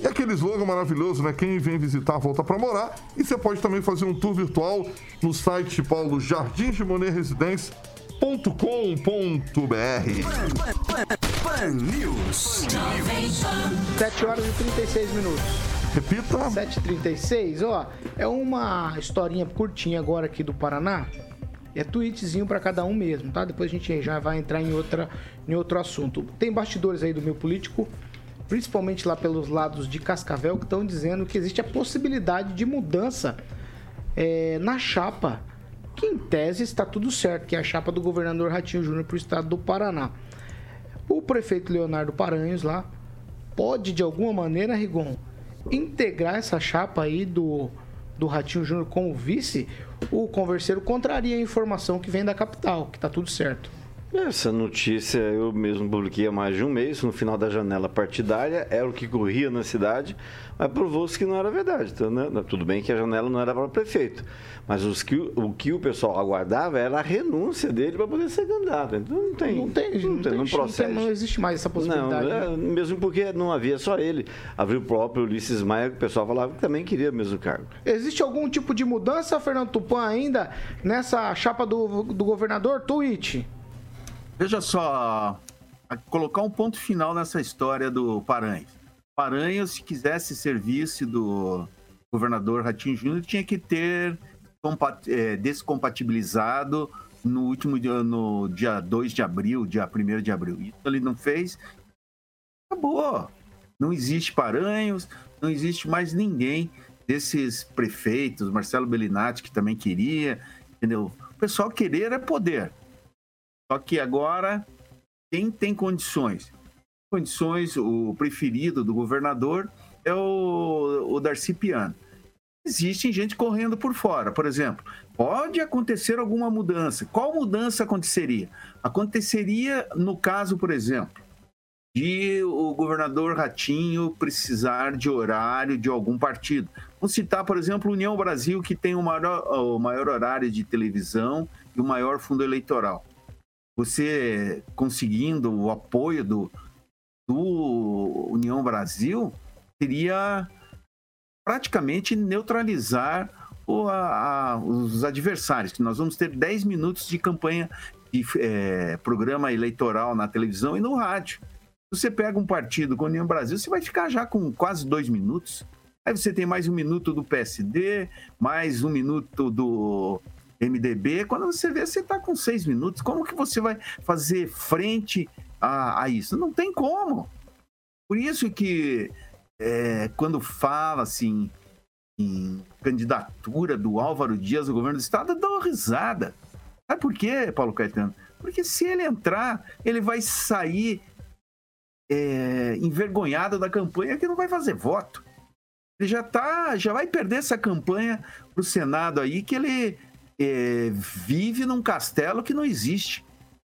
E aquele slogan maravilhoso, né? Quem vem visitar volta para morar. E você pode também fazer um tour virtual no site Paulo Jardim de Monet Pan News. 7 horas e 36 minutos. Repita. 7h36, ó. É uma historinha curtinha agora aqui do Paraná. É tweetzinho pra cada um mesmo, tá? Depois a gente já vai entrar em, outra, em outro assunto. Tem bastidores aí do meu político, principalmente lá pelos lados de Cascavel, que estão dizendo que existe a possibilidade de mudança é, na chapa, que em tese está tudo certo, que é a chapa do governador Ratinho Júnior para o estado do Paraná. O prefeito Leonardo Paranhos lá pode, de alguma maneira, Rigon, integrar essa chapa aí do, do Ratinho Júnior como vice, o converseiro contraria a informação que vem da capital, que tá tudo certo. Essa notícia eu mesmo publiquei há mais de um mês, no final da janela partidária, era o que corria na cidade, mas provou-se que não era verdade. Então, né, tudo bem que a janela não era para prefeito, mas os que, o que o pessoal aguardava era a renúncia dele para poder ser candidato. Então não tem. Não tem, não, tem, não não, procede. tem, não existe mais essa Não, possibilidade. é, né? mesmo porque não havia só ele. Havia o próprio Ulisses Maia, que o pessoal falava que também queria o mesmo cargo. Existe algum tipo de mudança, Fernando Tupan, ainda nessa chapa do, do governador? Tweet. Veja só, colocar um ponto final nessa história do Paranhos. Paranhos, se quisesse ser vice do governador Ratinho Júnior, tinha que ter eh, descompatibilizado no último dia, no dia 2 de abril, dia 1 de abril. Isso ele não fez. Acabou. Não existe Paranhos, não existe mais ninguém desses prefeitos, Marcelo Bellinati, que também queria, entendeu? O pessoal querer é poder. Só que agora, quem tem condições? Condições, o preferido do governador é o, o Darcy Piano. Existe gente correndo por fora. Por exemplo, pode acontecer alguma mudança. Qual mudança aconteceria? Aconteceria no caso, por exemplo, de o governador Ratinho precisar de horário de algum partido. Vamos citar, por exemplo, União Brasil, que tem o maior, o maior horário de televisão e o maior fundo eleitoral você conseguindo o apoio do, do União Brasil, seria praticamente neutralizar o- a- a- os adversários. Nós vamos ter 10 minutos de campanha de eh, programa eleitoral na televisão e no rádio. Você pega um partido com a União Brasil, você vai ficar já com quase dois minutos. Aí você tem mais um minuto do PSD, mais um minuto do MDB. Quando você vê, você está com seis minutos. Como que você vai fazer frente a, a isso? Não tem como. Por isso que é, quando fala assim em candidatura do Álvaro Dias ao governo do estado, dou uma risada. Sabe por quê, Paulo Caetano? Porque se ele entrar, ele vai sair é, envergonhado da campanha que não vai fazer voto. Ele já tá, já vai perder essa campanha pro Senado aí, que ele é, vive num castelo que não existe.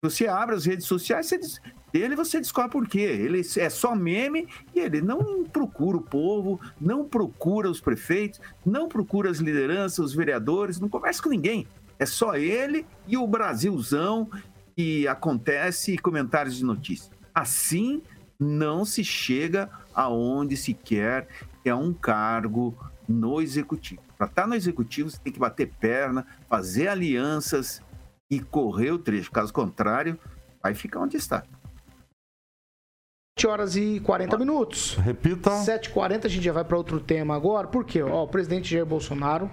Você abre as redes sociais, des- ele você descobre por quê. Ele é só meme e ele não procura o povo, não procura os prefeitos, não procura as lideranças, os vereadores, não conversa com ninguém. É só ele e o Brasilzão que acontece e comentários de notícia. Assim não se chega aonde se quer, que é um cargo no executivo. Para estar no executivo, você tem que bater perna, fazer alianças e correr o trecho. Caso contrário, vai ficar onde está. 7 horas e 40 minutos. Repita. 7h40, a gente já vai para outro tema agora. Por quê? Ó, o presidente Jair Bolsonaro,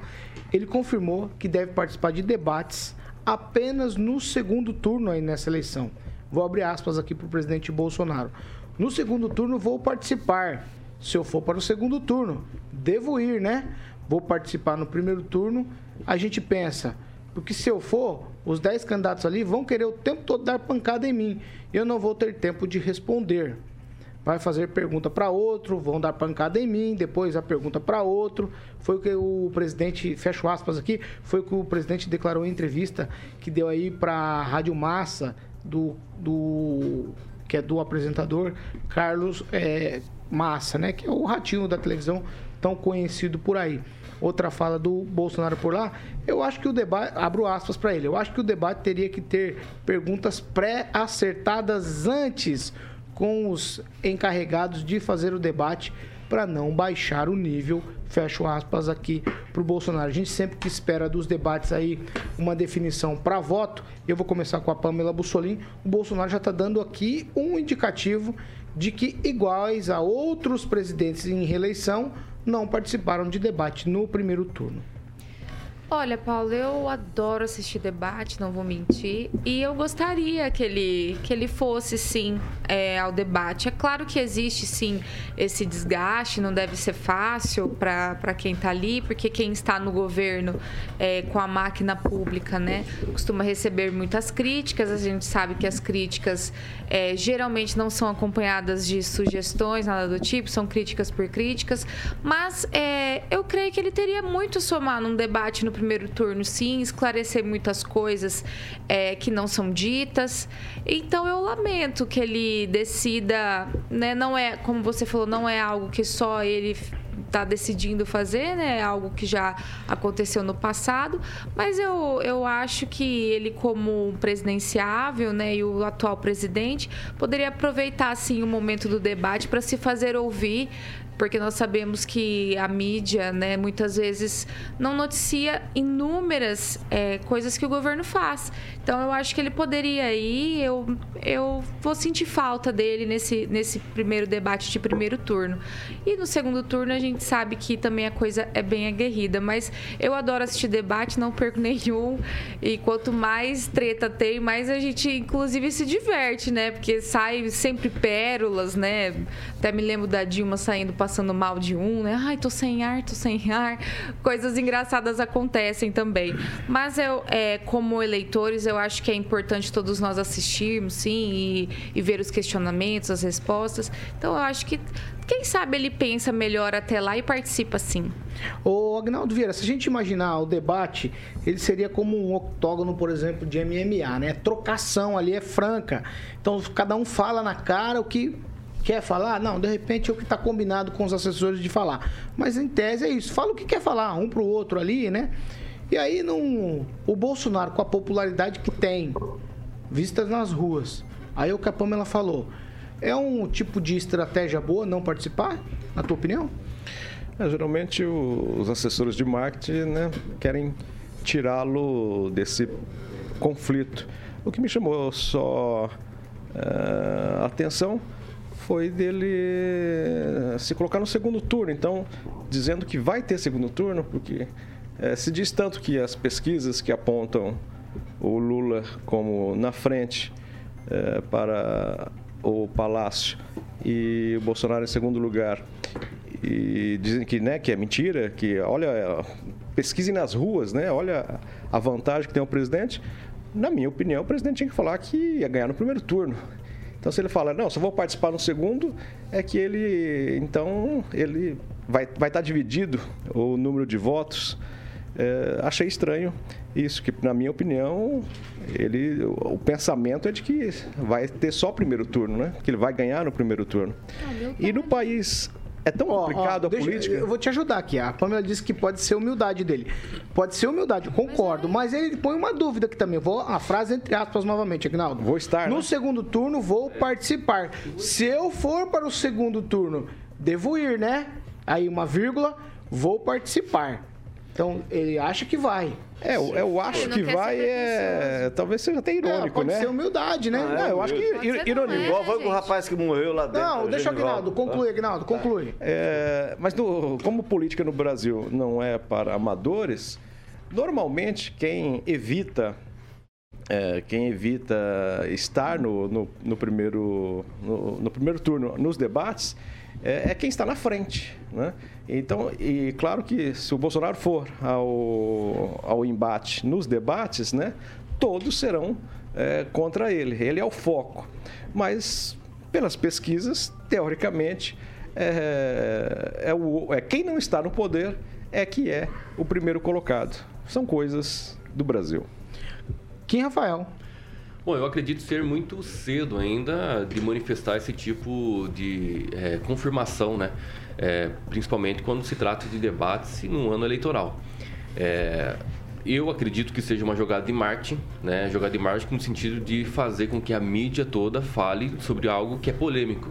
ele confirmou que deve participar de debates apenas no segundo turno aí nessa eleição. Vou abrir aspas aqui para o presidente Bolsonaro. No segundo turno vou participar. Se eu for para o segundo turno, devo ir, né? Vou participar no primeiro turno. A gente pensa, porque se eu for, os 10 candidatos ali vão querer o tempo todo dar pancada em mim. Eu não vou ter tempo de responder vai fazer pergunta para outro, vão dar pancada em mim, depois a pergunta para outro. Foi o que o presidente, fecho aspas aqui, foi o que o presidente declarou em entrevista que deu aí para a Rádio Massa, do, do, que é do apresentador Carlos é, Massa, né? Que é o ratinho da televisão tão conhecido por aí. Outra fala do Bolsonaro por lá, eu acho que o debate, abro aspas para ele, eu acho que o debate teria que ter perguntas pré-acertadas antes com os encarregados de fazer o debate para não baixar o nível, fecho aspas aqui para o Bolsonaro. A gente sempre que espera dos debates aí uma definição para voto, eu vou começar com a Pamela Bussolini, o Bolsonaro já está dando aqui um indicativo de que iguais a outros presidentes em reeleição não participaram de debate no primeiro turno. Olha, Paulo, eu adoro assistir debate, não vou mentir. E eu gostaria que ele, que ele fosse, sim, é, ao debate. É claro que existe, sim, esse desgaste, não deve ser fácil para quem está ali, porque quem está no governo é, com a máquina pública, né, costuma receber muitas críticas. A gente sabe que as críticas é, geralmente não são acompanhadas de sugestões, nada do tipo, são críticas por críticas. Mas é, eu creio que ele teria muito somar num debate no primeiro turno, sim, esclarecer muitas coisas é, que não são ditas. Então eu lamento que ele decida, né? Não é, como você falou, não é algo que só ele está decidindo fazer, né? É algo que já aconteceu no passado, mas eu, eu acho que ele, como presidenciável, né, e o atual presidente, poderia aproveitar assim o momento do debate para se fazer ouvir porque nós sabemos que a mídia, né, muitas vezes não noticia inúmeras é, coisas que o governo faz. Então, eu acho que ele poderia ir. Eu, eu vou sentir falta dele nesse, nesse primeiro debate de primeiro turno. E no segundo turno, a gente sabe que também a coisa é bem aguerrida. Mas eu adoro assistir debate, não perco nenhum. E quanto mais treta tem, mais a gente, inclusive, se diverte, né? Porque sai sempre pérolas, né? Até me lembro da Dilma saindo passando mal de um, né? Ai, tô sem ar, tô sem ar. Coisas engraçadas acontecem também. Mas eu, é, como eleitores, eu acho que é importante todos nós assistirmos, sim, e, e ver os questionamentos, as respostas. Então, eu acho que quem sabe ele pensa melhor até lá e participa sim. Ô, Agnaldo Vieira, se a gente imaginar o debate, ele seria como um octógono, por exemplo, de MMA, né? Trocação ali é franca. Então, cada um fala na cara o que quer falar? Não, de repente é o que está combinado com os assessores de falar. Mas em tese é isso. Fala o que quer falar, um para o outro ali, né? E aí não, o Bolsonaro, com a popularidade que tem, vistas nas ruas, aí o que a Pamela falou, é um tipo de estratégia boa não participar, na tua opinião? É, geralmente os assessores de marketing né, querem tirá-lo desse conflito. O que me chamou só uh, atenção foi dele eh, se colocar no segundo turno. Então, dizendo que vai ter segundo turno, porque é, se diz tanto que as pesquisas que apontam o Lula como na frente é, para o Palácio e o Bolsonaro em segundo lugar e dizem que, né, que é mentira, que olha, pesquisem nas ruas, né, olha a vantagem que tem o presidente. Na minha opinião, o presidente tinha que falar que ia ganhar no primeiro turno. Então, se ele fala, não, só vou participar no segundo, é que ele, então, ele vai, vai estar dividido o número de votos. É, achei estranho isso, que na minha opinião, ele, o pensamento é de que vai ter só o primeiro turno, né? Que ele vai ganhar no primeiro turno. Ah, e no país É tão complicado a deixa- política. Eu vou te ajudar aqui. A Pamela disse que pode ser humildade dele. Pode ser humildade, eu concordo. Mas, ele põe uma dúvida aqui também. Vou a frase entre aspas novamente, Agnaldo. Vou estar. No né? segundo turno, vou participar. Se eu for para o segundo turno, devo ir, né? Aí uma vírgula, vou participar. Então, ele acha que vai. É, eu, eu acho que vai é. Talvez seja até É, irônico, pode né? ser humildade, né? Não, eu acho que Pode ir- irônico. também. Igual foi com o rapaz que morreu lá dentro. Não, deixa o. Agnaldo. Conclui, Agnaldo. Conclui. É, mas no- como política no Brasil não é para amadores, normalmente quem evita é, quem evita estar no, no, no primeiro, no, no primeiro turno nos debates é, é quem está na frente. Né? Então, e claro que se o Bolsonaro for ao, ao embate nos debates, né, todos serão é, contra ele. Ele é o foco. Mas, pelas pesquisas, teoricamente, é, é, o, é quem não está no poder é que é o primeiro colocado. São coisas do Brasil. Kim Rafael. Bom, eu acredito ser muito cedo ainda de manifestar esse tipo de é, confirmação, né? É, principalmente quando se trata de debates num ano eleitoral. É, eu acredito que seja uma jogada de marketing, né? Jogada de marketing no sentido de fazer com que a mídia toda fale sobre algo que é polêmico,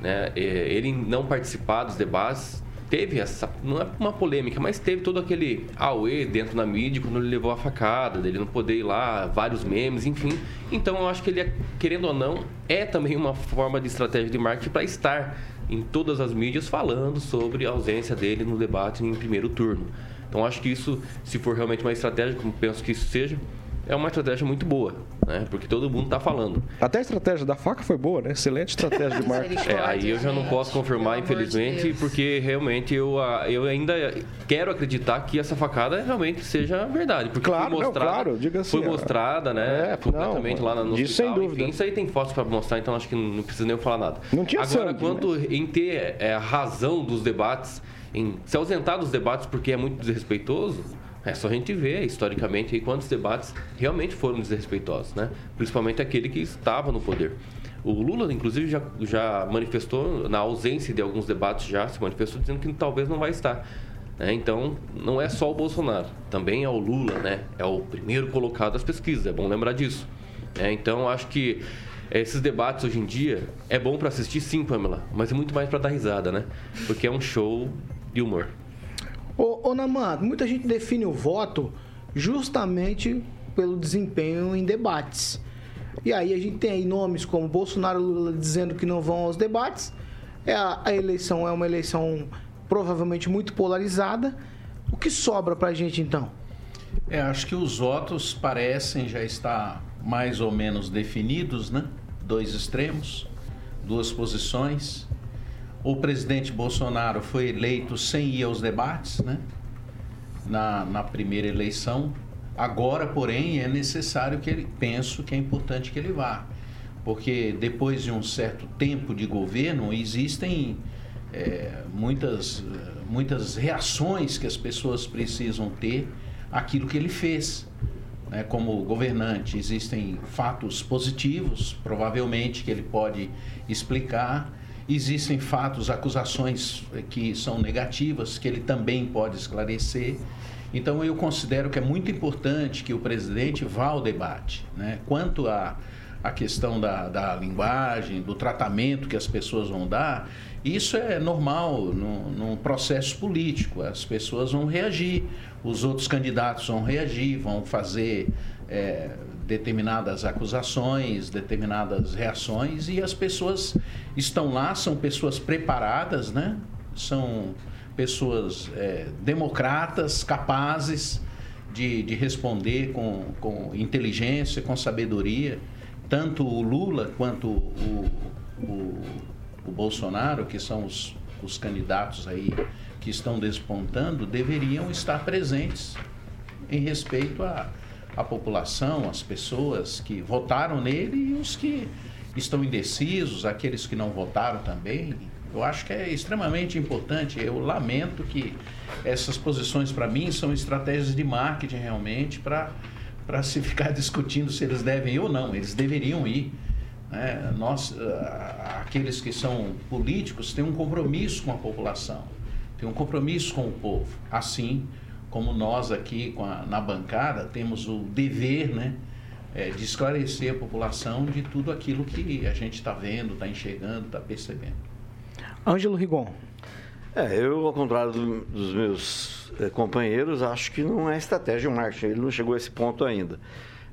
né? É, ele não participar dos debates teve essa, não é uma polêmica, mas teve todo aquele auê dentro da mídia quando ele levou a facada, dele não poder ir lá, vários memes, enfim. Então eu acho que ele, é, querendo ou não, é também uma forma de estratégia de marketing para estar em todas as mídias falando sobre a ausência dele no debate em primeiro turno. Então acho que isso, se for realmente uma estratégia, como penso que isso seja, é uma estratégia muito boa, né? Porque todo mundo está falando. Até a estratégia da faca foi boa, né? Excelente estratégia de marketing. É, aí eu já não posso confirmar, de infelizmente, porque realmente eu, ah, eu ainda quero acreditar que essa facada realmente seja verdade. Porque Claro, foi não, mostrada, claro, diga assim, foi mostrada, né? É, completamente não, lá no disso sem hospital, dúvida. Enfim, isso aí tem fotos para mostrar, então acho que não, não precisa nem eu falar nada. Não tinha Agora, sangue, quanto em ter é, a razão dos debates, em se ausentar dos debates porque é muito desrespeitoso, é só a gente ver historicamente quantos debates realmente foram desrespeitosos, né? Principalmente aquele que estava no poder. O Lula, inclusive, já, já manifestou, na ausência de alguns debates, já se manifestou dizendo que talvez não vai estar. né? Então, não é só o Bolsonaro, também é o Lula, né? É o primeiro colocado das pesquisas, é bom lembrar disso. né? então, acho que esses debates hoje em dia é bom para assistir, sim, Pamela, mas é muito mais para dar risada, né? Porque é um show de humor. Ô, ô Naman, muita gente define o voto justamente pelo desempenho em debates. E aí a gente tem aí nomes como Bolsonaro e Lula dizendo que não vão aos debates. É a, a eleição é uma eleição provavelmente muito polarizada. O que sobra pra gente então? É, acho que os votos parecem já estar mais ou menos definidos, né? Dois extremos, duas posições. O presidente Bolsonaro foi eleito sem ir aos debates, né? Na, na primeira eleição. Agora, porém, é necessário que ele, penso que é importante que ele vá. Porque depois de um certo tempo de governo, existem é, muitas, muitas reações que as pessoas precisam ter àquilo que ele fez. Né? Como governante, existem fatos positivos, provavelmente, que ele pode explicar. Existem fatos, acusações eh, que são negativas, que ele também pode esclarecer. Então, eu considero que é muito importante que o presidente vá ao debate. Né? Quanto a questão da, da linguagem, do tratamento que as pessoas vão dar, isso é normal num, num processo político. As pessoas vão reagir, os outros candidatos vão reagir, vão fazer é, determinadas acusações, determinadas reações, e as pessoas estão lá, são pessoas preparadas, né? são pessoas é, democratas, capazes de, de responder com, com inteligência, com sabedoria tanto o Lula quanto o, o, o Bolsonaro, que são os, os candidatos aí que estão despontando, deveriam estar presentes em respeito à, à população, às pessoas que votaram nele e os que estão indecisos, aqueles que não votaram também. Eu acho que é extremamente importante. Eu lamento que essas posições, para mim, são estratégias de marketing realmente para para se ficar discutindo se eles devem ir ou não. Eles deveriam ir. né? Nós, ah, aqueles que são políticos, têm um compromisso com a população, têm um compromisso com o povo. Assim como nós aqui a, na bancada temos o dever, né? É, de esclarecer a população de tudo aquilo que a gente está vendo, está enxergando, está percebendo. Ângelo Rigon. É, eu, ao contrário do, dos meus é, companheiros, acho que não é estratégia de marketing. Ele não chegou a esse ponto ainda.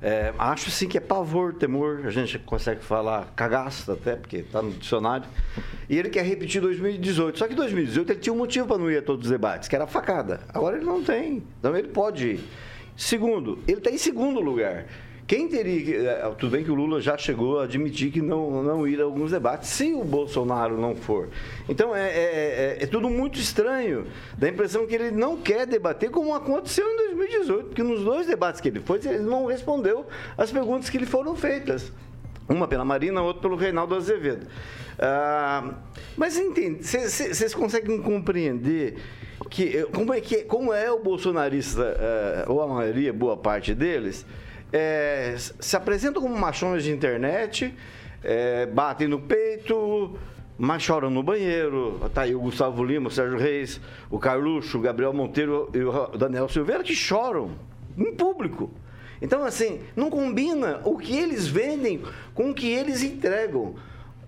É, acho sim que é pavor, temor, a gente consegue falar cagaço até, porque está no dicionário. E ele quer repetir 2018. Só que 2018 ele tinha um motivo para não ir a todos os debates, que era a facada. Agora ele não tem. Então ele pode ir. Segundo, ele está em segundo lugar. Quem teria. É, tudo bem que o Lula já chegou a admitir que não, não ir a alguns debates, se o Bolsonaro não for. Então é, é, é, é tudo muito estranho. Dá a impressão que ele não quer debater como aconteceu em 2018, porque nos dois debates que ele foi, ele não respondeu as perguntas que lhe foram feitas. Uma pela Marina, outra pelo Reinaldo Azevedo. Ah, mas entende, vocês conseguem compreender que como é, que, como é o bolsonarista, ah, ou a maioria, boa parte deles, é, se apresentam como machões de internet, é, batem no peito, mas choram no banheiro. Tá aí o Gustavo Lima, o Sérgio Reis, o Carluxo, o Gabriel Monteiro e o Daniel Silveira que choram em público. Então, assim, não combina o que eles vendem com o que eles entregam.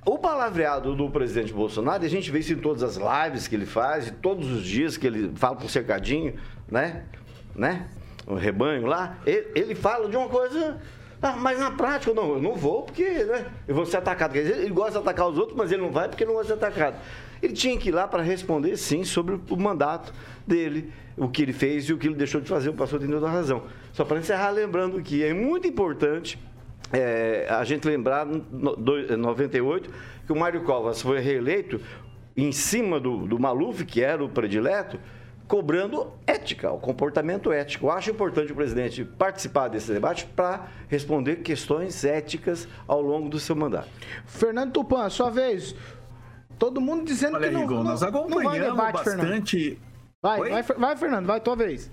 O palavreado do presidente Bolsonaro, a gente vê isso em todas as lives que ele faz, todos os dias que ele fala por cercadinho, né? né? O rebanho lá, ele, ele fala de uma coisa ah, mas na prática, não, eu não vou porque né, eu vou ser atacado. Dizer, ele gosta de atacar os outros, mas ele não vai porque não gosta ser atacado. Ele tinha que ir lá para responder, sim, sobre o mandato dele, o que ele fez e o que ele deixou de fazer. O pastor tem toda a razão. Só para encerrar, lembrando que é muito importante é, a gente lembrar, em 98, que o Mário Covas foi reeleito em cima do, do Maluf, que era o predileto, cobrando ética, o comportamento ético. Eu acho importante o presidente participar desse debate para responder questões éticas ao longo do seu mandato. Fernando Tupan, sua vez. Todo mundo dizendo Olha, que não, Rigon, não, nós acompanhamos não vai debate, bastante... Vai, vai, vai, Fernando, vai, tua vez.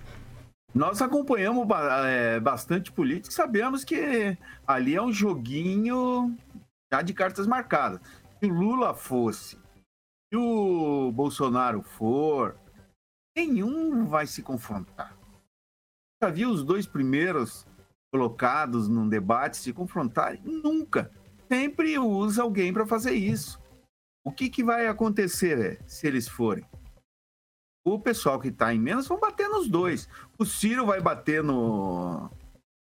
Nós acompanhamos é, bastante política sabemos que ali é um joguinho já de cartas marcadas. Se o Lula fosse, se o Bolsonaro for, nenhum vai se confrontar. Já viu os dois primeiros colocados num debate se confrontarem? Nunca. Sempre usa alguém para fazer isso. O que, que vai acontecer é, se eles forem? O pessoal que está em menos vão bater nos dois. O Ciro vai bater no,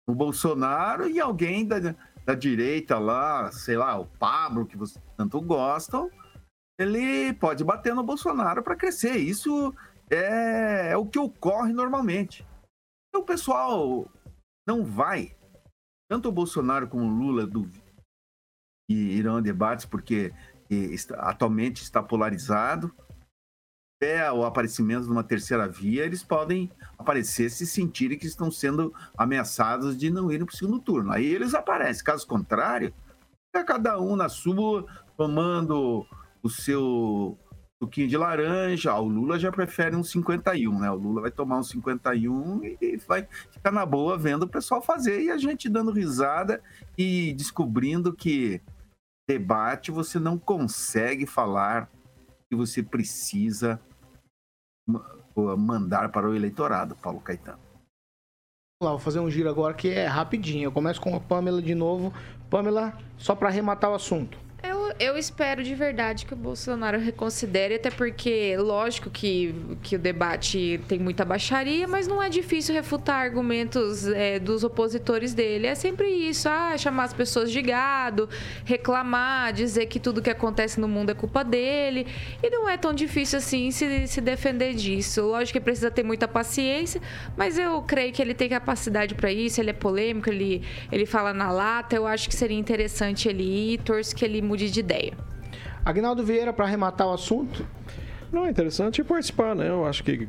no Bolsonaro e alguém da, da direita lá, sei lá, o Pablo, que vocês tanto gostam, ele pode bater no Bolsonaro para crescer. Isso é, é o que ocorre normalmente. Então, o pessoal não vai, tanto o Bolsonaro como o Lula que irão a debates, porque está, atualmente está polarizado. Até o aparecimento de uma terceira via, eles podem aparecer se sentirem que estão sendo ameaçados de não irem para o segundo turno. Aí eles aparecem. Caso contrário, fica cada um na sua, tomando o seu suquinho de laranja. o Lula já prefere um 51, né? O Lula vai tomar um 51 e vai ficar na boa vendo o pessoal fazer e a gente dando risada e descobrindo que debate você não consegue falar que você precisa mandar para o eleitorado, Paulo Caetano. Lá, vou fazer um giro agora que é rapidinho. Eu começo com a Pamela de novo. Pamela, só para arrematar o assunto eu espero de verdade que o Bolsonaro reconsidere, até porque, lógico que, que o debate tem muita baixaria, mas não é difícil refutar argumentos é, dos opositores dele. É sempre isso, ah, chamar as pessoas de gado, reclamar, dizer que tudo que acontece no mundo é culpa dele. E não é tão difícil assim se, se defender disso. Lógico que precisa ter muita paciência, mas eu creio que ele tem capacidade para isso, ele é polêmico, ele, ele fala na lata. Eu acho que seria interessante ele ir, torço que ele mude de ideia. Agnaldo Vieira, para arrematar o assunto. Não, é interessante participar, né? Eu acho que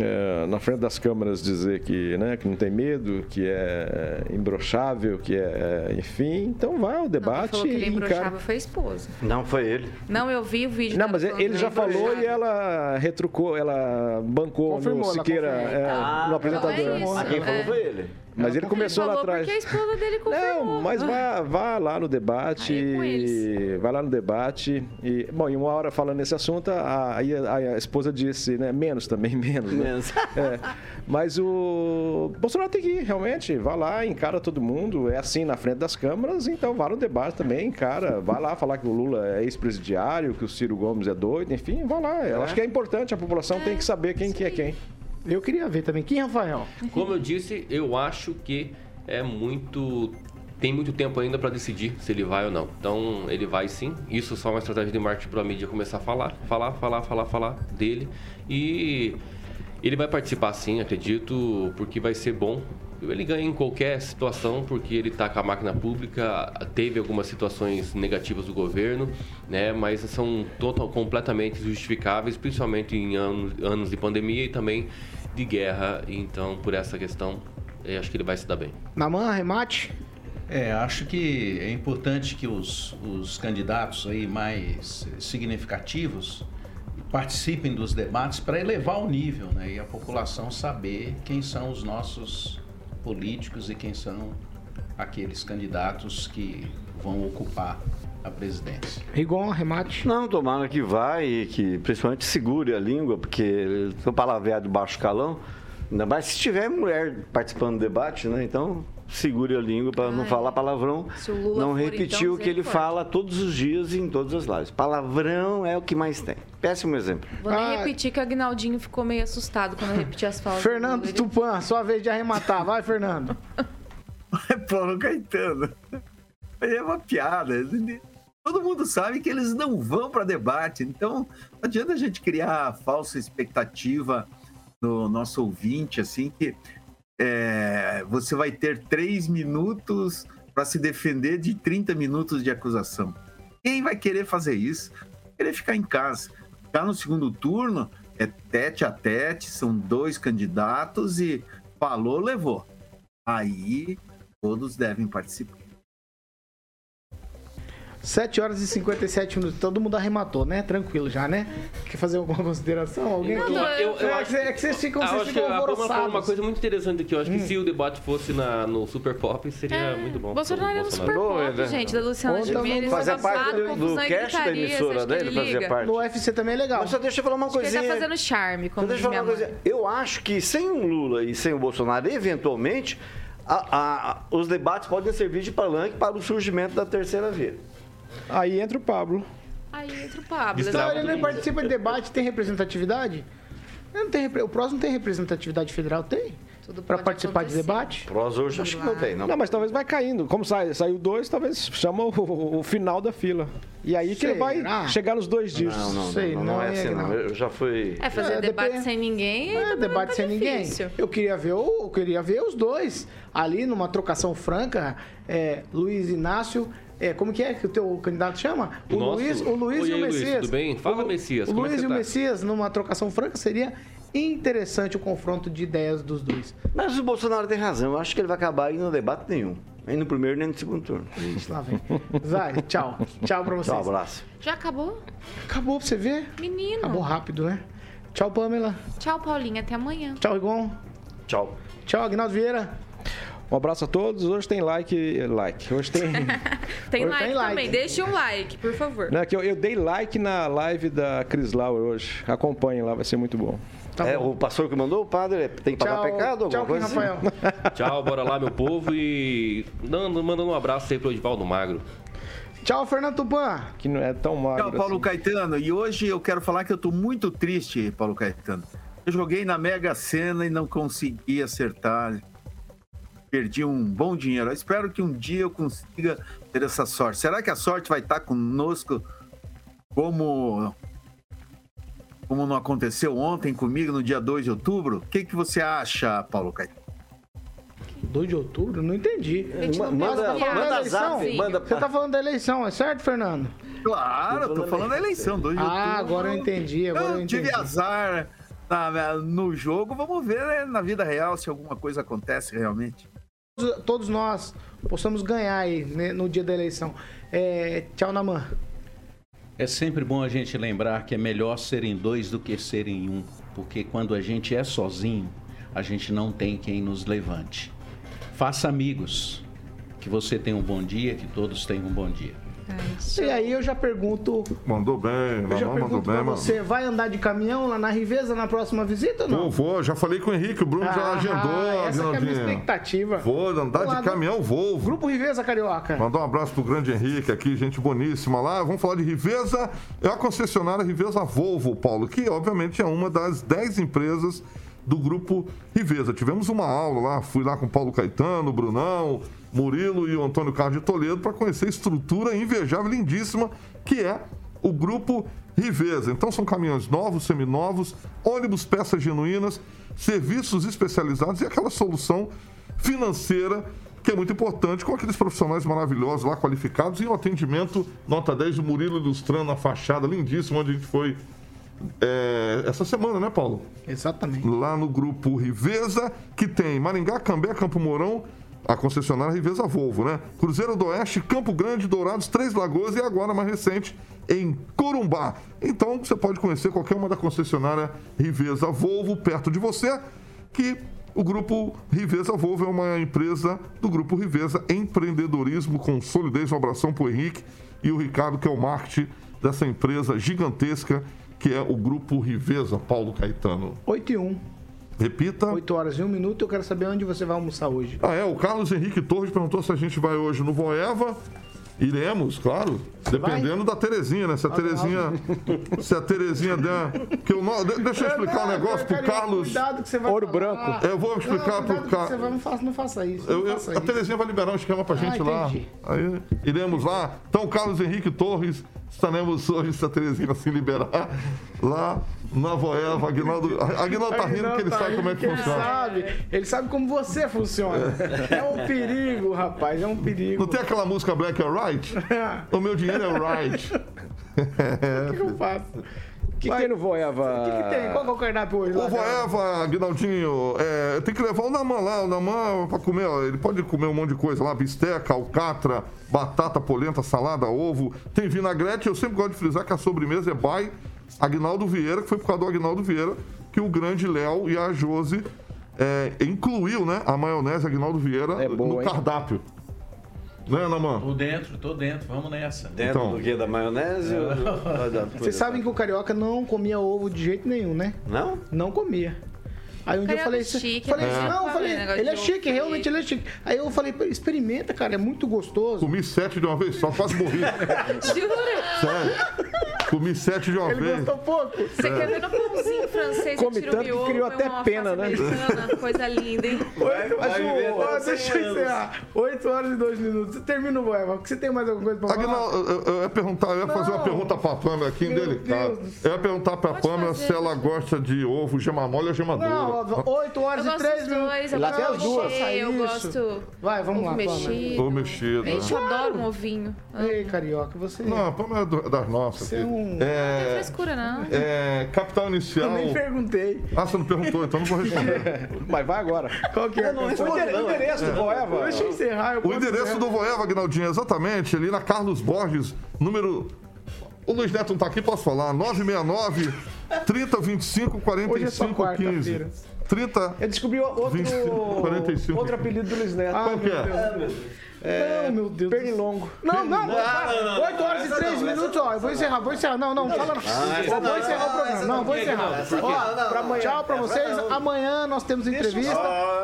é, na frente das câmeras dizer que, né, que não tem medo, que é imbrochável, que é, enfim, então vai ao debate. Não, que ele imbrochável foi a esposa. Não foi ele. Não, eu vi o vídeo. Não, mas ele já falou e ela retrucou, ela bancou Confirmou, no Siqueira, é, ah, no apresentador. É a quem falou foi ele. Mas ele começou lá falou atrás. porque a esposa dele confirmou. Não, mas vá, vá lá no debate. Aí é vai lá no debate. E, bom, em uma hora falando nesse assunto, a- aí a, a esposa disse, né? Menos também, menos. né? Menos. É. Mas o Bolsonaro tem que ir, realmente. Vá lá, encara todo mundo. É assim na frente das câmaras, então vá no debate também, encara. Vá lá falar que o Lula é ex-presidiário, que o Ciro Gomes é doido, enfim, vá lá. Eu acho que é importante, a população tem que saber quem que é quem. Eu queria ver também. Quem, Rafael? Como eu disse, eu acho que é muito. Tem muito tempo ainda para decidir se ele vai ou não. Então, ele vai sim. Isso só é uma estratégia de marketing para a mídia começar a falar, falar, falar, falar, falar dele. E ele vai participar sim, acredito, porque vai ser bom. Ele ganha em qualquer situação, porque ele está com a máquina pública, teve algumas situações negativas do governo, né? Mas são total, completamente justificáveis, principalmente em anos, anos de pandemia e também de guerra. Então, por essa questão, eu acho que ele vai se dar bem. Naman, arremate? É, acho que é importante que os, os candidatos aí mais significativos participem dos debates para elevar o nível, né? E a população saber quem são os nossos políticos e quem são aqueles candidatos que vão ocupar a presidência. Rigon, arremate? Não, tomara que vai e que principalmente segure a língua, porque sou palavreado de baixo calão. Ainda mais se tiver mulher participando do debate, né? Então, segure a língua para não Ai. falar palavrão. Se o Lula não for, repetir então, o que ele misericórdia. fala todos os dias e em todas as lives. Palavrão é o que mais tem. Péssimo exemplo. Vou nem repetir que o Agnaldinho ficou meio assustado quando eu repeti as falas. do Fernando Tupan, sua vez de arrematar. Vai, Fernando. Paulo Caetano. É uma piada. Todo mundo sabe que eles não vão para debate, então não adianta a gente criar falsa expectativa no nosso ouvinte, assim, que é, você vai ter três minutos para se defender de 30 minutos de acusação. Quem vai querer fazer isso? Querer ficar em casa. Já no segundo turno, é tete a tete, são dois candidatos e falou, levou. Aí todos devem participar. 7 horas e 57 minutos. Todo mundo arrematou, né? Tranquilo já, né? Quer fazer alguma consideração? Alguém Não, eu- eu é, acho que, é que vocês ficam, Ah, eu vocês acho que ficam a falou uma alvoroçados. coisa muito interessante aqui. Eu acho Hum. que se o debate fosse na, no Super Pop, seria muito bom. Bolsonaro é no Super. Pop, gente, da Luciana Gimenez. Fazia parte do, do cast da emissora dele, fazia parte. No UFC também é legal. Mas só deixa eu falar uma Acho que ele coisinha. tá fazendo charme, como deixa eu falar uma coisa. Eu acho que sem o Lula e sem o Bolsonaro, eventualmente, a- a- os debates podem servir de palanque para o surgimento da terceira via. Aí entra o Pablo. Aí entra o Pablo. Então, ele nem participa de debate, tem representatividade? Não tem, o PROS não tem representatividade federal? Tem? Tudo Pra pode participar de acontecer. debate? Prós hoje acho que não tem, não. Não, mas talvez vai caindo. Como sai, saiu dois, talvez chama o, o final da fila. E aí que ele vai chegar nos dois dias. Não, não, Sei, não, não, não é é, assim, não. não. Eu já fui. É, fazer É, debate depende- sem ninguém É, debate tá sem difícil. ninguém. Eu queria ver o, eu queria ver os dois ali numa trocação franca. É, Luiz Inácio. É, como que é que o teu candidato chama? O Nosso- Luiz, o Luiz Oi, e o aí, Luiz, Messias. tudo bem? Fala, o, Messias, O como é Luiz que e o tá? Messias numa trocação franca seria interessante o confronto de ideias dos dois. Mas o Bolsonaro tem razão. Eu acho que ele vai acabar indo no debate nenhum. Nem no primeiro, nem no segundo turno. Ixi, lá vem. Vai, tchau. Tchau pra vocês. Tchau, abraço. Já acabou? Acabou pra você ver? Menino. Acabou rápido, né? Tchau, Pamela. Tchau, Paulinha. Até amanhã. Tchau, Rigon. Tchau. Tchau, Agnaldo Vieira. Um abraço a todos. Hoje tem like. Like. Hoje tem. Tem Hoje like tem like. também. Deixa um like, por favor. Não, é que eu, eu dei like na live da Cris Lauer hoje. Acompanhem lá, vai ser muito bom. Tá é, bom. o pastor que mandou, o padre, tem que pagar Tchau, pecado? tchau, coisa Rafael. assim? Tchau, bora lá, meu povo. E dando, mandando um abraço aí pro Edivaldo Magro. Tchau, Fernando Tupan. Que não é tão magro. Tchau, Paulo assim. Caetano. E hoje eu quero falar que eu tô muito triste, Paulo Caetano. Eu joguei na Mega Sena e não consegui acertar. Perdi um bom dinheiro. Eu espero que um dia eu consiga ter essa sorte. Será que a sorte vai estar conosco como como não aconteceu ontem comigo no dia 2 de outubro? O que, que você acha, Paulo Caetano? 2 de outubro? Não entendi. não Manda, pensa Você tá falando da manda eleição? zap, manda Você tá falando da eleição, é certo, Fernando? Claro, eu tô falando da eleição, 2 de outubro. Ah, agora eu entendi, agora eu Eu entendi. tive azar na- no jogo, vamos ver né, na vida real se alguma coisa acontece realmente. Todos- nós possamos ganhar aí né, no dia da eleição. É, tchau, Naman. É sempre bom a gente lembrar que é melhor ser em dois do que ser em um, porque quando a gente é sozinho, a gente não tem quem nos levante. faça amigos. Que você tenha um bom dia, que todos tenham um bom dia. E aí eu já pergunto, Mandou bem, eu já mandou pergunto bem, pra mano. você, vai andar de caminhão lá na Riveza na próxima visita ou não? Pô, vou, já falei com o Henrique, o Bruno já Ah, agendou, essa que é a minha expectativa. Vou andar de caminhão Volvo. Grupo Riveza Carioca. Mandar um abraço pro grande Henrique aqui, gente boníssima lá. Vamos falar de Riveza. É a concessionária Riveza Volvo, Paulo, que obviamente é uma das 10 empresas do grupo Riveza. Tivemos uma aula lá, fui lá com o Paulo Caetano, o Brunão, Murilo e o Antônio Carlos de Toledo para conhecer a estrutura invejável, lindíssima, que é o grupo Riveza. Então são caminhões novos, seminovos, ônibus, peças genuínas, serviços especializados e aquela solução financeira que é muito importante, com aqueles profissionais maravilhosos lá, qualificados, e o atendimento, nota 10 do Murilo ilustrando a fachada lindíssima, onde a gente foi é, essa semana, né, Paulo? Exatamente. Lá no grupo Riveza, que tem Maringá, Cambé, Campo Mourão, a concessionária Riveza Volvo, né? Cruzeiro do Oeste, Campo Grande, Dourados, Três Lagoas e agora mais recente em Corumbá. Então você pode conhecer qualquer uma da concessionária Riveza Volvo perto de você, que o grupo Riveza Volvo é uma empresa do grupo Riveza Empreendedorismo com solidez. Um abração pro Henrique e o Ricardo, que é o marketing dessa empresa gigantesca que é o grupo Riveza, Paulo Caetano. 8 e 1. Repita. 8 horas e 1 minuto. Eu quero saber onde você vai almoçar hoje. Ah, é. O Carlos Henrique Torres perguntou se a gente vai hoje no Voeva. Iremos, claro. Dependendo da Terezinha, né? Se a Terezinha. Se a Terezinha der. Que eu não, de- deixa eu explicar um negócio pro Carlos. Cuidado que você vai Ouro falar. branco. Eu vou explicar não, pro Carlos. você vai, não, faça, não faça isso. Eu- não eu- faça a isso. Terezinha vai liberar um esquema pra gente Ah, lá. Aí iremos lá. Então, Carlos Henrique Torres, estaremos hoje, se a Terezinha assim liberar, lá na Voeva. Aguinaldo, Aguinaldo tá rindo porque ele sabe como é que Ele funciona. sabe, ele sabe como você funciona. É um perigo, rapaz, é um perigo. Não tem aquela música Black or Right? O meu dinheiro é right. O que eu faço? O que, que tem no Voeva? O que, que tem? Qual que é o cardápio hoje? O? Voeva, Aguinaldinho, é, tem que levar o Naman lá, o Naman pra comer, ó, ele pode comer um monte de coisa lá, bisteca, alcatra, batata, polenta, salada, ovo, tem vinagrete, eu sempre gosto de frisar que a sobremesa é by Aguinaldo Vieira, que foi por causa do Aguinaldo Vieira que o grande Léo e a Josi é, incluiu, né, a maionese Aguinaldo Vieira É boa, no hein? cardápio. Né, Naman? Tô dentro, tô dentro, vamos nessa. Dentro Então. do que? Da maionese? ou da Vocês sabem que o carioca não comia ovo de jeito nenhum, né? Não? Não comia. Aí um dia eu falei, é chique, falei né? assim, não, eu falei, negócio ele é chique, ovo realmente ele é chique. Aí eu falei, "Pô, experimenta, cara, é muito gostoso. Comi sete de uma vez só, quase morri. Jura? Sério. Comi sete de uma Ele vez. gostou pouco. Você quer ver no pãozinho francês? Come eu tiro tanto que o miolo, criou põe até uma pena, né? americana, Coisa linda, hein? Oito, mas vai o- viver ó, deixa eu 100 anos. encerrar. 8 horas e 2 minutos. Você termina o Boeva. Você tem mais alguma coisa pra falar? Aguinaldo, eu, eu ia perguntar, eu ia fazer uma Não. pergunta pra Pamela aqui, Meu indelicada. Eu ia perguntar pra Pode Pamela fazer, se ela gosta de ovo, gema mole ou gema Não, dura. 8 horas Eu e gosto 3 dos minutos. dois, eu Lá gosto tem de as duas. eu gosto Vai, vamos lá, Pamela. mexido. Ovo mexido. Gente, eu adoro um ovinho. Não Ei, carioca, você. Não, a Pamela é das nossas. Você é aqui. um- tem É, frescura, não. é, capital Eu inicial. nem perguntei. Ah, você não perguntou, então não vou responder. Mas vai agora. Qual que é? Eu não endere- não. o endereço do Voeva. Deixa eu encerrar. eu O endereço do Voeva, Aguinaldinho, é exatamente ali na Carlos Borges, número. O Luiz Neto não tá aqui, posso falar? 969 30 25 Hoje é só 45 15. quarta-feira. 30. Eu descobri outro, 25, 45. outro apelido do Luiz Neto. Ah, Qual que meu é? Deus. Não, meu Deus. Pernilongo. Não, não, não, não, 8 horas e 3 minutos, ó. Eu vou encerrar, vou encerrar. Não, não, fala Ó, vou encerrar o programa. não, vou encerrar. Ó. Tchau pra vocês. Amanhã nós temos entrevista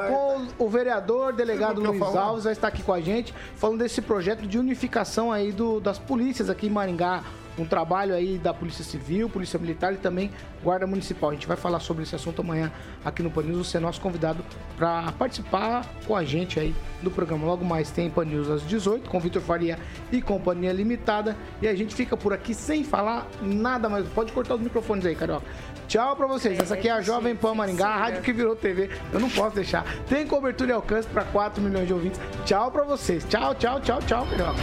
com o vereador, delegado Luiz. Alves, vai estar aqui com a gente, falando desse projeto de unificação aí do, das polícias aqui em Maringá. Um trabalho aí da Polícia Civil, Polícia Militar e também Guarda Municipal. A gente vai falar sobre esse assunto amanhã aqui no Pan News. Você é nosso convidado para participar com a gente aí do programa. Logo mais tem Pan News às 18 com Vitor Faria e Companhia Limitada. E a gente fica por aqui sem falar nada mais. Pode cortar os microfones aí, Carioca. Tchau pra vocês. Essa aqui é a Jovem Pan Maringá, a rádio que virou TV. Eu não posso deixar. Tem cobertura e alcance para 4 milhões de ouvintes. Tchau pra vocês. Tchau, tchau, tchau, tchau, Carioca.